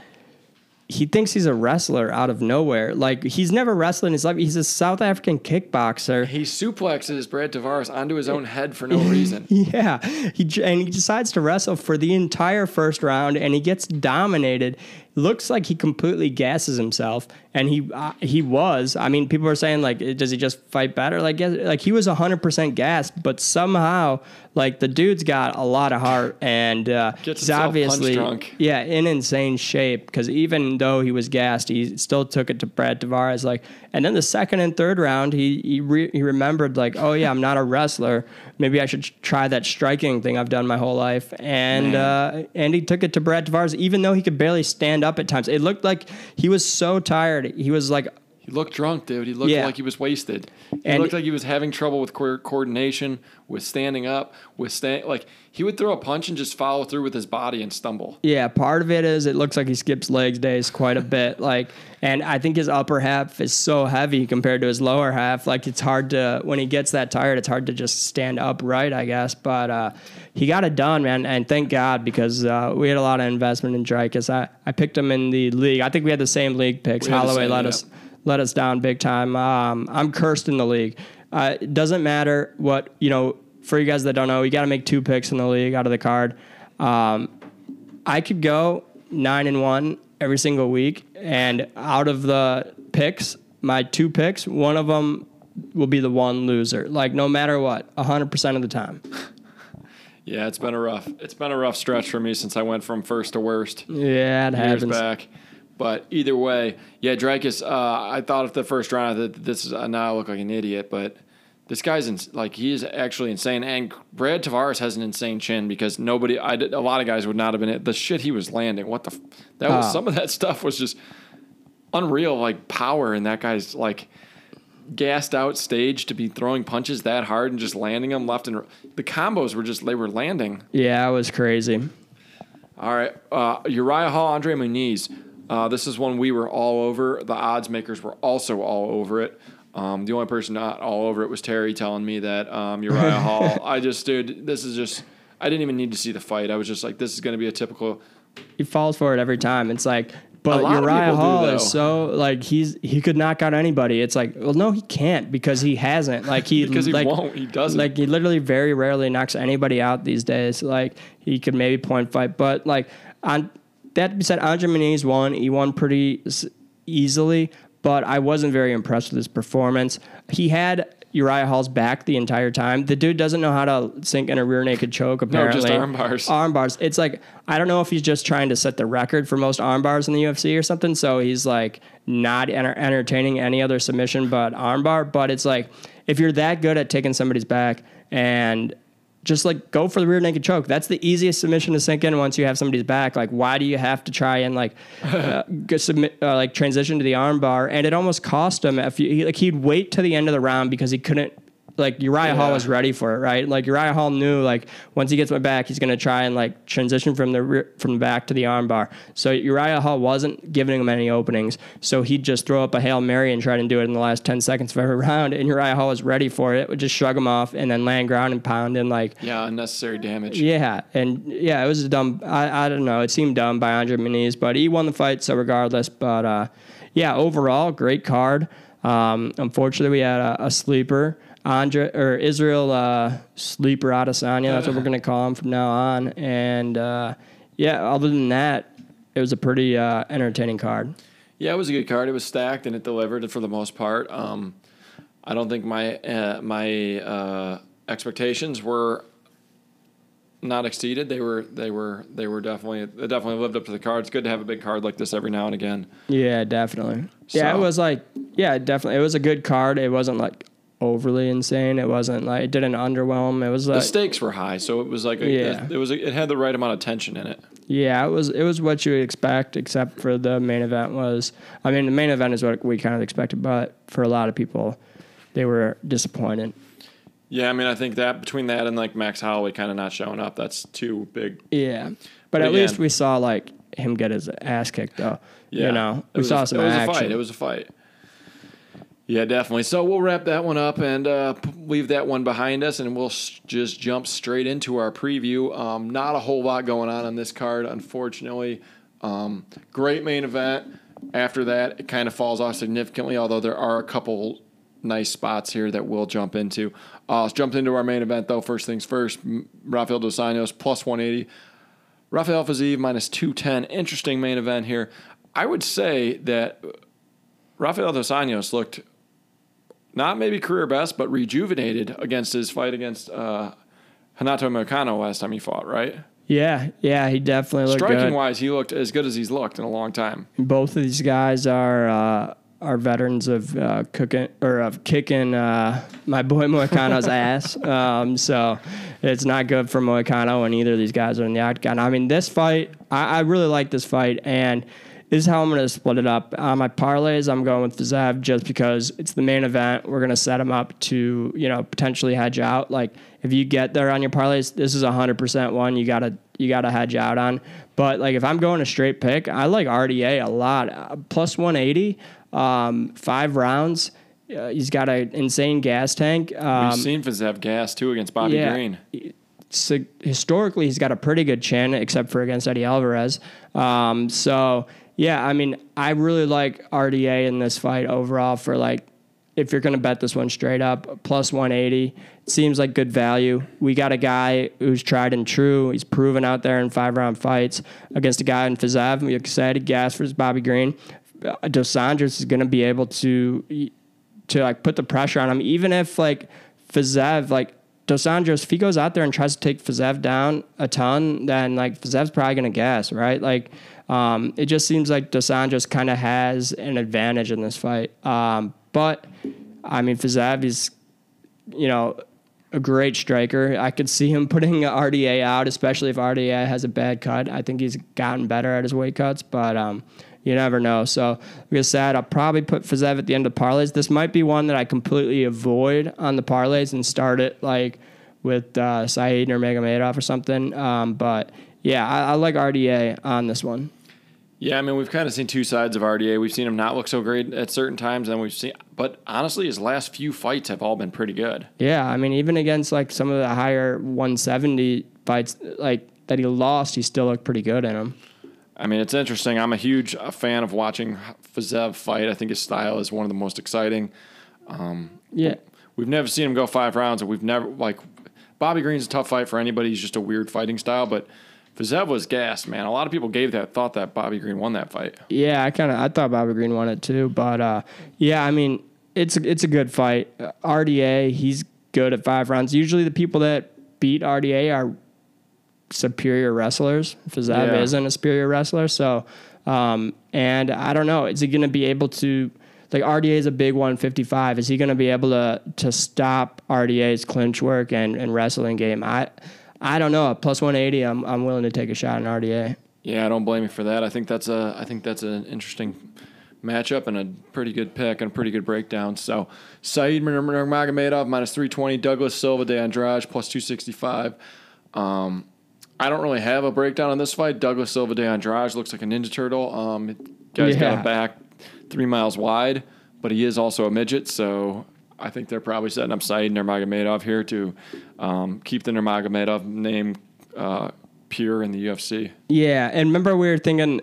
he thinks he's a wrestler out of nowhere. Like he's never wrestled in his life. He's a South African kickboxer. he suplexes Brad Tavares onto his own head for no reason. Yeah, he and he decides to wrestle for the entire first round, and he gets dominated. Looks like he completely gasses himself, and he uh, he was. I mean, people are saying like, does he just fight better? Like, yeah, like he was hundred percent gassed, but somehow, like the dude's got a lot of heart, and uh, he's obviously yeah in insane shape. Because even though he was gassed, he still took it to Brad Tavares. Like, and then the second and third round, he he, re- he remembered like, oh yeah, I'm not a wrestler. Maybe I should try that striking thing I've done my whole life. And uh, and he took it to Brad Tavares, even though he could barely stand up at times. It looked like he was so tired. He was like, He looked drunk, dude. He looked Yeah. like he was wasted. He And- looked like he was having trouble with co- coordination, with standing up, with stand. Like he would throw a punch and just follow through with his body and stumble. yeah. Part of it is it looks like he skips legs days quite a bit. Like, and I think his upper half is so heavy compared to his lower half. Like, it's hard to when he gets that tired, it's hard to just stand upright. I guess, but uh, he got it done, man. And thank God because uh, we had a lot of investment in Dricus. I I picked him in the league. I think we had the same league picks. Holloway same, let yep. us let us down big time. Um, I'm cursed in the league. Uh, it doesn't matter what you know. For you guys that don't know, you got to make two picks in the league out of the card. Um, I could go nine and one every single week, and out of the picks, my two picks, one of them will be the one loser. Like no matter what, hundred percent of the time. Yeah, it's been a rough. It's been a rough stretch for me since I went from first to worst Yeah, it years happens. back. But either way, yeah, Dricus. Uh, I thought of the first round that this is uh, now I look like an idiot, but this guy's ins- like he is actually insane. And Brad Tavares has an insane chin because nobody, I did, a lot of guys would not have been it. the shit he was landing. What the that was Oh. some of that stuff was just unreal, like power in that guy's like gassed out stage to be throwing punches that hard and just landing them left and the combos were just they were landing. Yeah, it was crazy. All right, uh, Uriah Hall, Andre Muniz. Uh, this is one we were all over. The odds makers were also all over it. Um, the only person not all over it was Terry telling me that um, Uriah Hall. I just, dude, this is just. I didn't even need to see the fight. I was just like, this is going to be a typical. He falls for it every time. It's like, but lot of Uriah people do, Hall is so like he's he could knock out anybody. It's like, well, no, he can't because he hasn't. Like he Because he like, won't. He doesn't. Like he literally very rarely knocks anybody out these days. Like he could maybe point fight, but like on that being said, Andre Muniz won. He won pretty easily, but I wasn't very impressed with his performance. He had Uriah Hall's back the entire time. The dude doesn't know how to sink in a rear naked choke. Apparently, No, just arm bars. Arm bars. It's like I don't know if he's just trying to set the record for most arm bars in the UFC or something. So he's like not enter- entertaining any other submission but arm bar. But it's like if you're that good at taking somebody's back and just like go for the rear naked choke. That's the easiest submission to sink in once you have somebody's back. Like, why do you have to try and like uh, submit, uh, like transition to the arm bar? And it almost cost him if you he, like he'd wait to the end of the round because he couldn't. Like Uriah Hall was ready for it, right? Like Uriah Hall knew, like once he gets my back, he's gonna try and like transition from the rear, from the back to the arm bar. So Uriah Hall wasn't giving him any openings, so he'd just throw up a hail mary and try to do it in the last ten seconds of every round. And Uriah Hall was ready for it, would just shrug him off and then land ground and pound and like Yeah, unnecessary damage. yeah, and yeah, it was a dumb. I, I don't know. It seemed dumb by Andre Muniz, but he won the fight, so regardless. But uh, yeah, overall, great card. Um, unfortunately, we had a, a sleeper, Andre or Israel uh, sleeper Adesanya. That's what we're gonna call him from now on. And uh, yeah, other than that, it was a pretty uh, entertaining card. Yeah, it was a good card. It was stacked and it delivered for the most part. Um, I don't think my uh, my uh, expectations were not exceeded. They were they were they were definitely they definitely lived up to the card. It's good to have a big card like this every now and again. Yeah, definitely. Yeah, it was like yeah, definitely. It was a good card. It wasn't like overly insane. It wasn't like it didn't underwhelm. It was like The stakes were high, so it was like a, Yeah. it was a, it had the right amount of tension in it. Yeah, it was it was what you would expect, except for the main event was. I mean, the main event is what we kind of expected, but for a lot of people, they were disappointed. Yeah, I mean, I think that between that and like Max Holloway kind of not showing up, that's too big. Yeah, but, But at least we saw like him get his ass kicked though. Yeah, You know, we saw a, some It was action. a fight. It was a fight. Yeah, definitely. So we'll wrap that one up and uh, leave that one behind us, and we'll just jump straight into our preview. Um, not a whole lot going on on this card, unfortunately. Um, great main event. After that, it kind of falls off significantly, although there are a couple nice spots here that we'll jump into. Uh, let's jump into our main event, though. First things first, Rafael Dos Anjos plus 180. Rafael Fiziev minus 210. Interesting main event here. I would say that Rafael Dos Anjos looked not maybe career best, but rejuvenated against his fight against uh, Renato Moicano last time he fought, right? yeah, yeah, he definitely looked Striking good. wise, he looked as good as he's looked in a long time. Both of these guys are uh, are veterans of uh, cooking or of kicking uh, my boy Moicano's ass. Um, so it's not good for Moicano when either of these guys are in the octagon. I mean, this fight, I, I really like this fight, and this is how I'm going to split it up. On my parlays, I'm going with Zav just because it's the main event. We're going to set him up to you know potentially hedge out. Like if you get there on your parlays, this is a hundred percent one you gotta you gotta hedge out on. But like if I'm going a straight pick, I like RDA a lot. Uh, plus 180, um, five rounds. Uh, he's got an insane gas tank. Um, We've seen Fiziev gas too against Bobby yeah. Green. so historically he's got a pretty good chin, except for against Eddie Alvarez. Um, so yeah, I mean, I really like RDA in this fight overall. For like, if you're going to bet this one straight up, plus 180, it seems like good value. We got a guy who's tried and true. He's proven out there in five round fights against a guy in Fiziev. We excited, gas for his Bobby Green. Uh, Dos is going to be able to to like put the pressure on him, even if like Fiziev, like Dos if he goes out there and tries to take Fiziev down a ton, then like Fiziev's probably gonna gas, right? Like, um, it just seems like Dos Anjos kind of has an advantage in this fight. Um, but I mean, Fiziev is, you know, a great striker. I could see him putting RDA out, especially if RDA has a bad cut. I think he's gotten better at his weight cuts, but um, you never know. So, like I said, I'll probably put Fiziev at the end of parlays. This might be one that I completely avoid on the parlays and start it like with uh, Saeed or Megamedov or something. Um, but yeah, I, I like RDA on this one. Yeah, I mean, we've kind of seen two sides of RDA. We've seen him not look so great at certain times, and we've seen, but honestly, his last few fights have all been pretty good. Yeah, I mean, even against like some of the higher 170 fights, like that he lost, he still looked pretty good in them. I mean, it's interesting. I'm a huge uh, fan of watching Fiziev fight. I think his style is one of the most exciting. Yeah, We've never seen him go five rounds, and we've never like Bobby Green's a tough fight for anybody. He's just a weird fighting style, but Fiziev was gassed, man. A lot of people gave that thought that Bobby Green won that fight. yeah, I kind of I thought Bobby Green won it too, but uh, yeah, I mean, it's a, it's a good fight. Uh, RDA, he's good at five rounds. Usually, the people that beat RDA are superior wrestlers. Fiziev Yeah. isn't a superior wrestler, so um, and I don't know, is he going to be able to? Like RDA is a big 155. Is he going to be able to to stop RDA's clinch work and, and wrestling game? I I don't know. Plus 180, I'm I'm willing to take a shot on RDA. Yeah, I don't blame you for that. I think that's a I think that's an interesting matchup and a pretty good pick and a pretty good breakdown. So Saeed Nurmagomedov minus three twenty, Douglas Silva de Andrade plus two sixty five. Um, I don't really have a breakdown on this fight. Douglas Silva de Andrade looks like a Ninja Turtle. Um, guy's got a back three miles wide, but he is also a midget. So I think they're probably setting up Saeed Nurmagomedov here to um, keep the Nurmagomedov name uh, pure in the UFC. Yeah, and remember we were thinking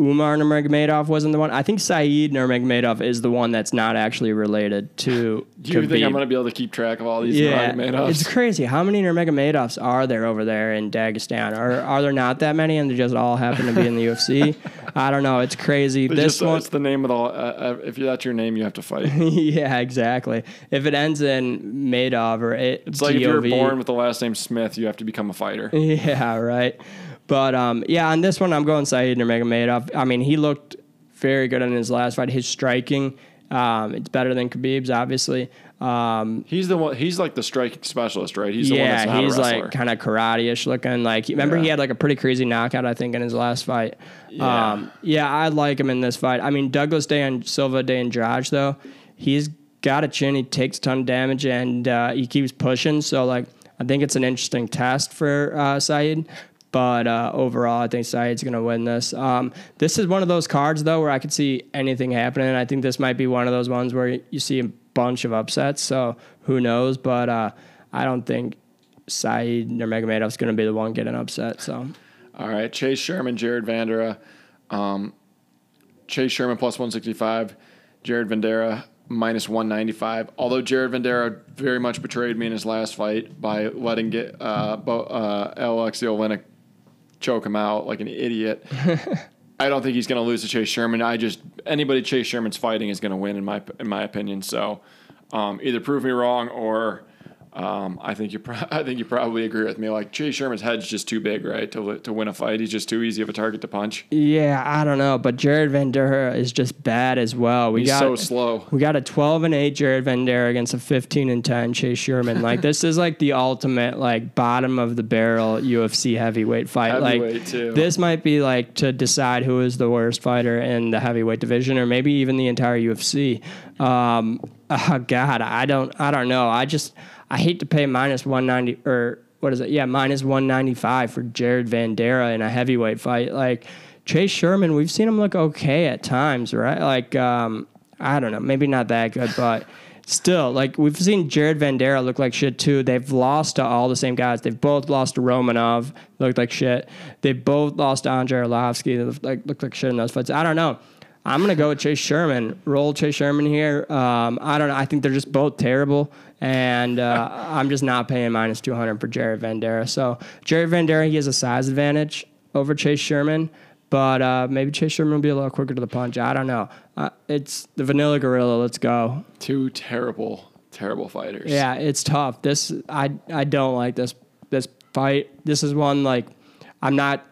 Umar Nurmagomedov wasn't the one. I think Saeed Nurmagomedov is the one that's not actually related to. Do you think I'm going to be able to keep track of all these Yeah, Nurmagomedovs? it's crazy. How many Nurmagomedovs are there over there in Dagestan? Or are there not that many, and they just all happen to be in the UFC? I don't know. It's crazy. They this just, one, it's the name of the. Uh, uh, if that's your name, you have to fight. yeah, exactly. If it ends in Madoff or it, It's like if you're born with the last name Smith, you have to become a fighter. Yeah, right. But um, yeah, on this one, I'm going Saeed Nurmagomedov. I mean, he looked very good in his last fight. His striking, um, it's better than Khabib's, obviously. Um, He's the one. He's like the striking specialist, right? He's the one that's yeah, he's like kind of karate-ish looking. Like, remember he had like a pretty crazy knockout, I think, in his last fight. Yeah. Um, yeah, I like him in this fight. I mean, Douglas Day and Silva Day and Andrade, though, he's got a chin. He takes a ton of damage and uh, he keeps pushing. So like I think it's an interesting test for uh, Saeed. But uh, overall, I think Saeed's going to win this. Um, this is one of those cards, though, where I could see anything happening. I think this might be one of those ones where you see a bunch of upsets. So who knows? But uh, I don't think Saeed Nurmagomedov's going to be the one getting upset. So All right, Chase Sherman, Jared Vanderaa. Um, Chase Sherman plus 165, Jared Vanderaa minus 195. Although Jared Vanderaa very much betrayed me in his last fight by letting get uh, Bo, uh, Oleinik choke him out like an idiot. I don't think he's going to lose to Chase Sherman. I just anybody Chase Sherman's fighting is going to win in my in my opinion. So um, either prove me wrong or um, I think you pro- I think you probably agree with me. Like Chase Sherman's head's just too big, right, to to win a fight. He's just too easy of a target to punch. yeah, I don't know. But Jared Vanderaa is just bad as well. We He's got so slow. We got a 12 and 8 Jared Vanderaa against a 15 and 10 Chase Sherman. Like this is like the ultimate like bottom of the barrel UFC heavyweight fight. Heavyweight, like too. this might be like to decide who is the worst fighter in the heavyweight division or maybe even the entire UFC. Um, oh God, I don't I don't know. I just I hate to pay minus 190 or what is it? Yeah, minus 195 for Jared Vanderaa in a heavyweight fight. Like Chase Sherman, we've seen him look okay at times, right? Like um, I don't know, maybe not that good, but still, like we've seen Jared Vanderaa look like shit too. They've lost to all the same guys. They've both lost to Romanov, looked like shit. They both lost to Andrei Arlovsky, like looked like shit in those fights. I don't know. I'm gonna go with Chase Sherman. Roll Chase Sherman here. Um, I don't know. I think they're just both terrible, and uh, I'm just not paying minus 200 for Jared Vanderaa. So Jared Vanderaa, he has a size advantage over Chase Sherman, but uh, maybe Chase Sherman will be a little quicker to the punch. I don't know. Uh, it's the Vanilla Gorilla. Let's go. Two terrible, terrible fighters. Yeah, it's tough. This I I don't like this this fight. This is one like I'm not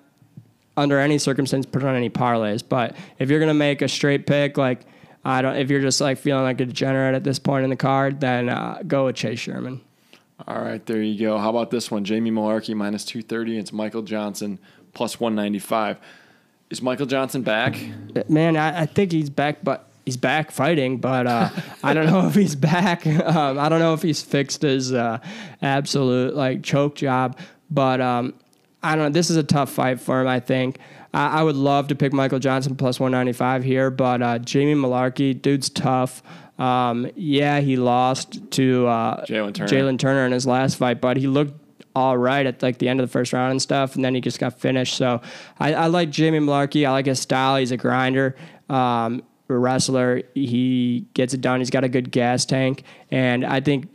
under any circumstance put on any parlays. But if you're gonna make a straight pick, like I don't, if you're just like feeling like a degenerate at this point in the card, then uh, go with Chase Sherman. All right, there you go. How about this one? Jamie Mullarkey minus 230. It's Michael Johnson plus 195. Is Michael Johnson back? Man, I, I think he's back, but he's back fighting. But uh, I don't know if he's back. Um, I don't know if he's fixed his uh, absolute like choke job. But um, I don't know. This is a tough fight for him. I think. I, I would love to pick Michael Johnson plus 195 here, but uh, Jamie Mullarkey, dude's tough. Um, yeah, he lost to uh, Jalen Turner. Jalen Turner in his last fight, but he looked all right at like the end of the first round and stuff, and then he just got finished. So I, I like Jamie Mullarkey. I like his style. He's a grinder. Um, a wrestler. He gets it done. He's got a good gas tank, and I think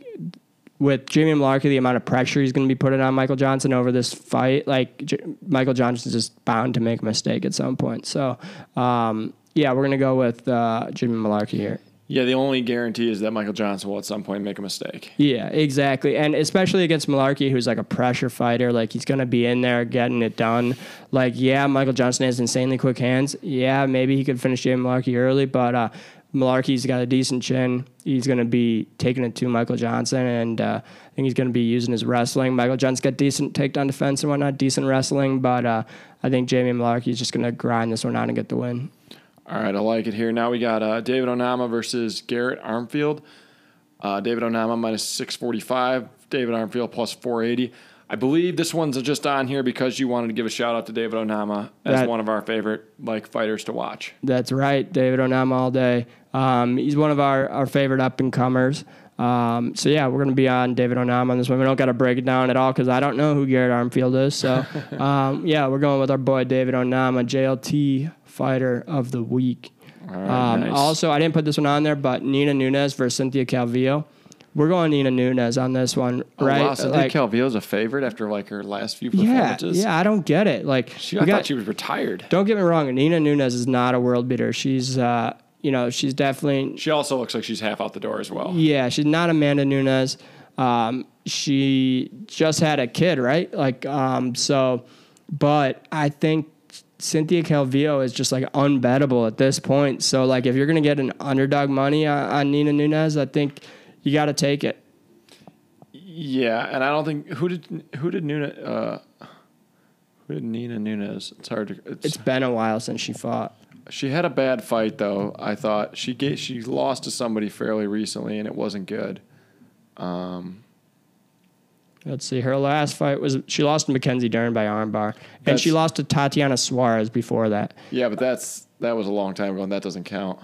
with Jamie Mullarkey, the amount of pressure he's going to be putting on Michael Johnson over this fight, like J- Michael Johnson's just bound to make a mistake at some point. So, um, yeah, we're going to go with uh, Jimmy Mullarkey here. Yeah, the only guarantee is that Michael Johnson will at some point make a mistake. Yeah, exactly. And especially against Mullarkey, who's like a pressure fighter, like he's going to be in there getting it done. Like, yeah, Michael Johnson has insanely quick hands. Yeah, maybe he could finish Jamie Mullarkey early, but uh, Mullarkey's got a decent chin. He's going to be taking it to Michael Johnson, and uh, I think he's going to be using his wrestling. Michael Johnson's got decent takedown defense and whatnot, decent wrestling, but uh, I think Jamie Mullarkey's just going to grind this one out and get the win. All right, I like it here. Now we got uh, David Onama versus Garrett Armfield. Uh, David Onama minus 645, David Armfield plus 480. I believe this one's just on here because you wanted to give a shout out to David Onama as That- one of our favorite like fighters to watch. That's right, David Onama all day. Um, he's one of our, our favorite up and comers. Um, so yeah, we're gonna be on David Onama on this one. We don't got to break it down at all because I don't know who Garrett Armfield is. So um, yeah, we're going with our boy David Onama, JLT fighter of the week. All right, Um, nice. Also, I didn't put this one on there, but Nina Nunes versus Cynthia Calvillo. We're going Nina Nunes on this one, Oh, right? wow, Cynthia Like, Calvillo's a favorite after like her last few performances. yeah, yeah I don't get it. Like, She, I got- thought she was retired. don't get me wrong, Nina Nunes is not a world beater. She's, uh, you know, she's definitely She also looks like she's half out the door as well. Yeah, she's not Amanda Nunes. Um, she just had a kid, right? Like, um, so, but I think Cynthia Calvillo is just like unbettable at this point. So, like, if you're gonna get an underdog money on, on Nina Nunes, I think you got to take it. Yeah, and I don't think who did who did Nuna uh, who did Nina Nunes? It's hard to. It's, It's been a while since she fought. She had a bad fight though. I thought she she lost to somebody fairly recently, and it wasn't good. Let's see. Her last fight was she lost to Mackenzie Dern by armbar, and she lost to Tatiana Suarez before that. Yeah, but that's that was a long time ago, and that doesn't count.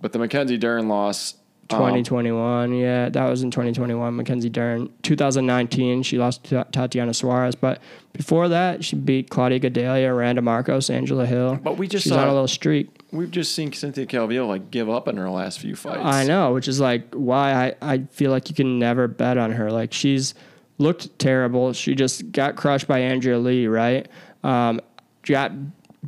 But the Mackenzie Dern loss, um, 2021, yeah, that was in 2021. Mackenzie Dern. 2019, she lost to Tatiana Suarez, but before that, she beat Claudia Gadelha, Randa Markos, Angela Hill. But we just she's saw- on a little streak. we've just seen Cynthia Calvillo like give up in her last few fights. I know, which is like why I, I feel like you can never bet on her. Like she's looked terrible. She just got crushed by Andrea Lee, right? Um, got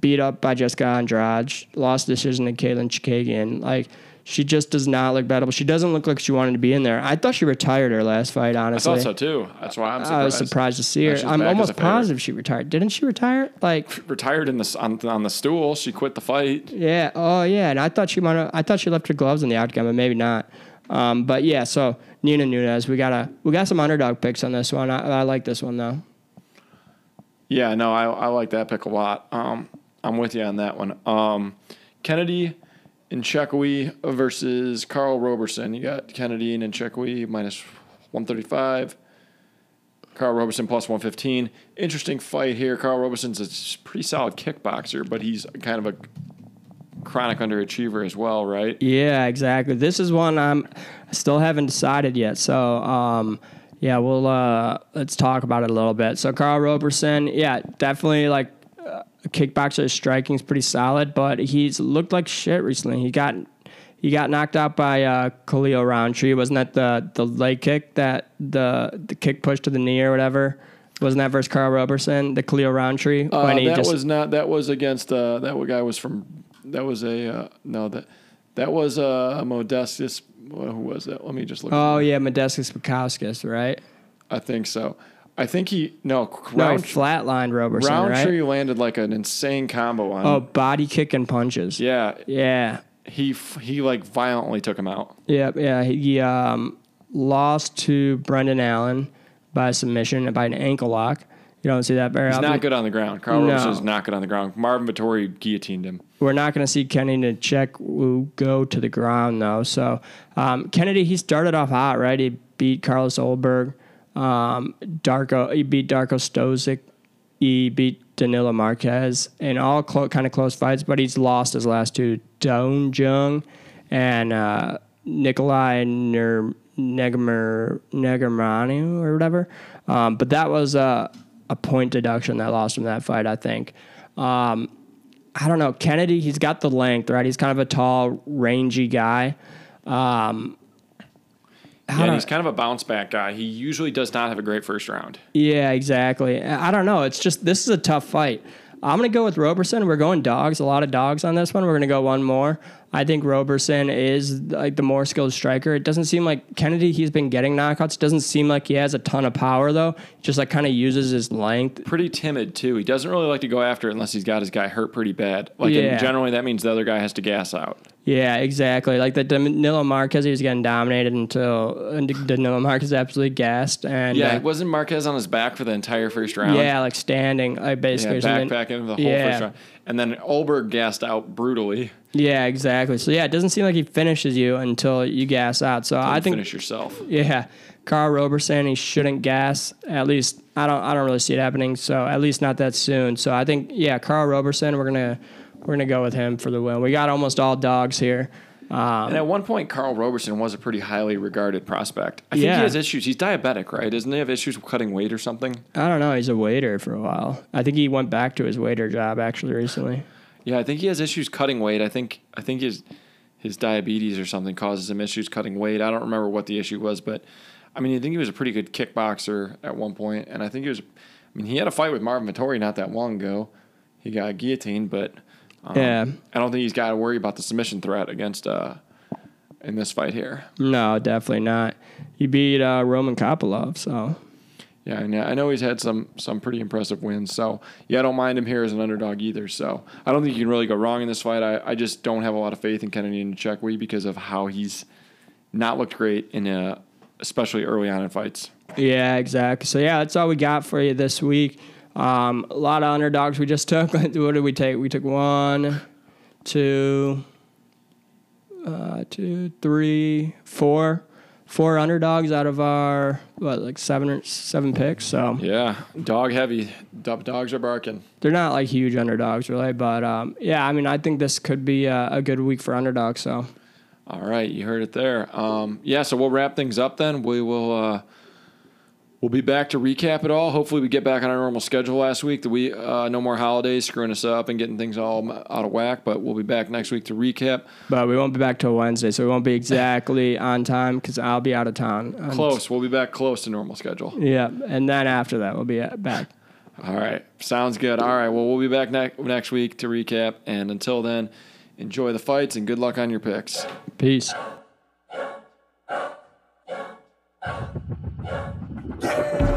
beat up by Jessica Andrade, lost decision to Katlyn Chookagian. Like she just does not look bettable. She doesn't look like she wanted to be in there. I thought she retired her last fight, honestly. I thought so too. That's why I'm surprised. I was surprised to see her. I'm back as a almost positive she retired. Didn't she retire? Like Retired in the on, on the stool. She quit the fight. Yeah. Oh, yeah. And I thought she might. have I thought she left her gloves in the outcome, but maybe not. Um, but yeah. So Nina Nunes, we got a we got some underdog picks on this one. I, I like this one though. Yeah, no, I, I like that pick a lot. Um, I'm with you on that one. Um, Kennedy Nzechukwu versus Karl Roberson. You got Kennedy Nzechukwu minus 135. Karl Roberson plus 115. Interesting fight here. Karl Roberson's a pretty solid kickboxer, but he's kind of a chronic underachiever as well, right? Yeah, exactly. This is one I'm still haven't decided yet. So um, yeah, we'll uh, let's talk about it a little bit. So Karl Roberson, yeah, definitely like kickboxer. His striking is pretty solid, but he's looked like shit recently. He got he got knocked out by uh, Khalil Rountree. Wasn't that the the leg kick that the the kick push to the knee or whatever? Wasn't that versus Karl Roberson, the Khalil Rountree? Uh, when he that just- was not. That was against. Uh, that guy was from. That was a. Uh, no, that that was uh, Modestas. Who was that? Let me just look. oh yeah, Modestas Bukauskas, right? I think so. I think he no No, round, flatlined Roberson, right? Rountree landed like an insane combo on. Oh, him. body kick and punches. yeah, Yeah. he he like violently took him out. Yeah. Yeah. He um, lost to Brendan Allen by submission and by an ankle lock. You don't see that very He's often. not good on the ground. Karl No. Roberson is not good on the ground. Marvin Vettori guillotined him. We're not going to see Kennedy check go to the ground though. So um, Kennedy, he started off hot, right? He beat Carlos Ulberg, um, Darko. He beat Darko Stosic. He beat Danilo Marques in all clo- kind of close fights, but he's lost his last two. Da Un Jung and uh, Nikolai Ner- Negamir Negamrani or whatever. Um, but that was uh, a point deduction that lost him that fight, I think. Um, I don't know. Kennedy, he's got the length, right? He's kind of a tall, rangy guy. Um, Yeah, he's kind of a bounce back guy. He usually does not have a great first round. yeah, exactly. I don't know. It's just this is a tough fight. I'm gonna go with Roberson. We're going dogs. A lot of dogs on this one. We're gonna go one more. I think Roberson is like the more skilled striker. It doesn't seem like Kennedy. He's been getting knockouts. It doesn't seem like he has a ton of power though. Just like kind of uses his length. Pretty timid too. He doesn't really like to go after it unless he's got his guy hurt pretty bad. Like Yeah. generally that means the other guy has to gas out. Yeah, exactly. Like the Danilo Marques, he was getting dominated until Danilo Marques absolutely gassed and Yeah, uh, wasn't Marques on his back for the entire first round? yeah, like standing, like basically. or something. backpack into the whole Yeah. first round. And then Ulberg gassed out brutally. Yeah, exactly. So yeah, it doesn't seem like he finishes you until you gas out. So I think finish yourself. yeah, Karl Roberson he shouldn't gas. At least I don't I don't really see it happening. So at least not that soon. So I think yeah, Karl Roberson we're gonna we're gonna go with him for the win. We got almost all dogs here. Um, And at one point, Karl Roberson was a pretty highly regarded prospect. I think Yeah. he has issues. He's diabetic, right? Doesn't he have issues with cutting weight or something? I don't know. He's a waiter for a while. I think he went back to his waiter job actually recently. Yeah, I think he has issues cutting weight. I think I think his his diabetes or something causes him issues cutting weight. I don't remember what the issue was, but I mean, I think he was a pretty good kickboxer at one point, and I think he was. I mean, he had a fight with Marvin Vettori not that long ago. He got guillotined, but um, Yeah. I don't think he's got to worry about the submission threat against uh in this fight here. No, definitely not. He beat uh, Roman Kopylov, so Yeah, and I know he's had some some pretty impressive wins. So yeah, I don't mind him here as an underdog either. So I don't think you can really go wrong in this fight. I, I just don't have a lot of faith in Kennedy Nzechukwu because of how he's not looked great in uh especially early on in fights. Yeah, exactly. So yeah, that's all we got for you this week. Um, a lot of underdogs we just took. what did we take? We took one, two, uh, two, three, four, four underdogs out of our what like seven or seven picks. So Yeah, dog heavy. Dogs are barking. they're not like huge underdogs really, but um, yeah, I mean I think this could be a, a good week for underdogs. So All right, you heard it there. Um, yeah, so we'll wrap things up then. We will. Uh, we'll be back to recap it all. Hopefully, we get back on our normal schedule last week. That we uh, no more holidays screwing us up and getting things all out of whack. But we'll be back next week to recap. but we won't be back till Wednesday, so we won't be exactly on time because I'll be out of town. Um, Close. We'll be back close to normal schedule. Yeah, and then after that we'll be back. All right, sounds good. All right, well, we'll be back ne- next week to recap. And until then, enjoy the fights and good luck on your picks. Peace. Yeah.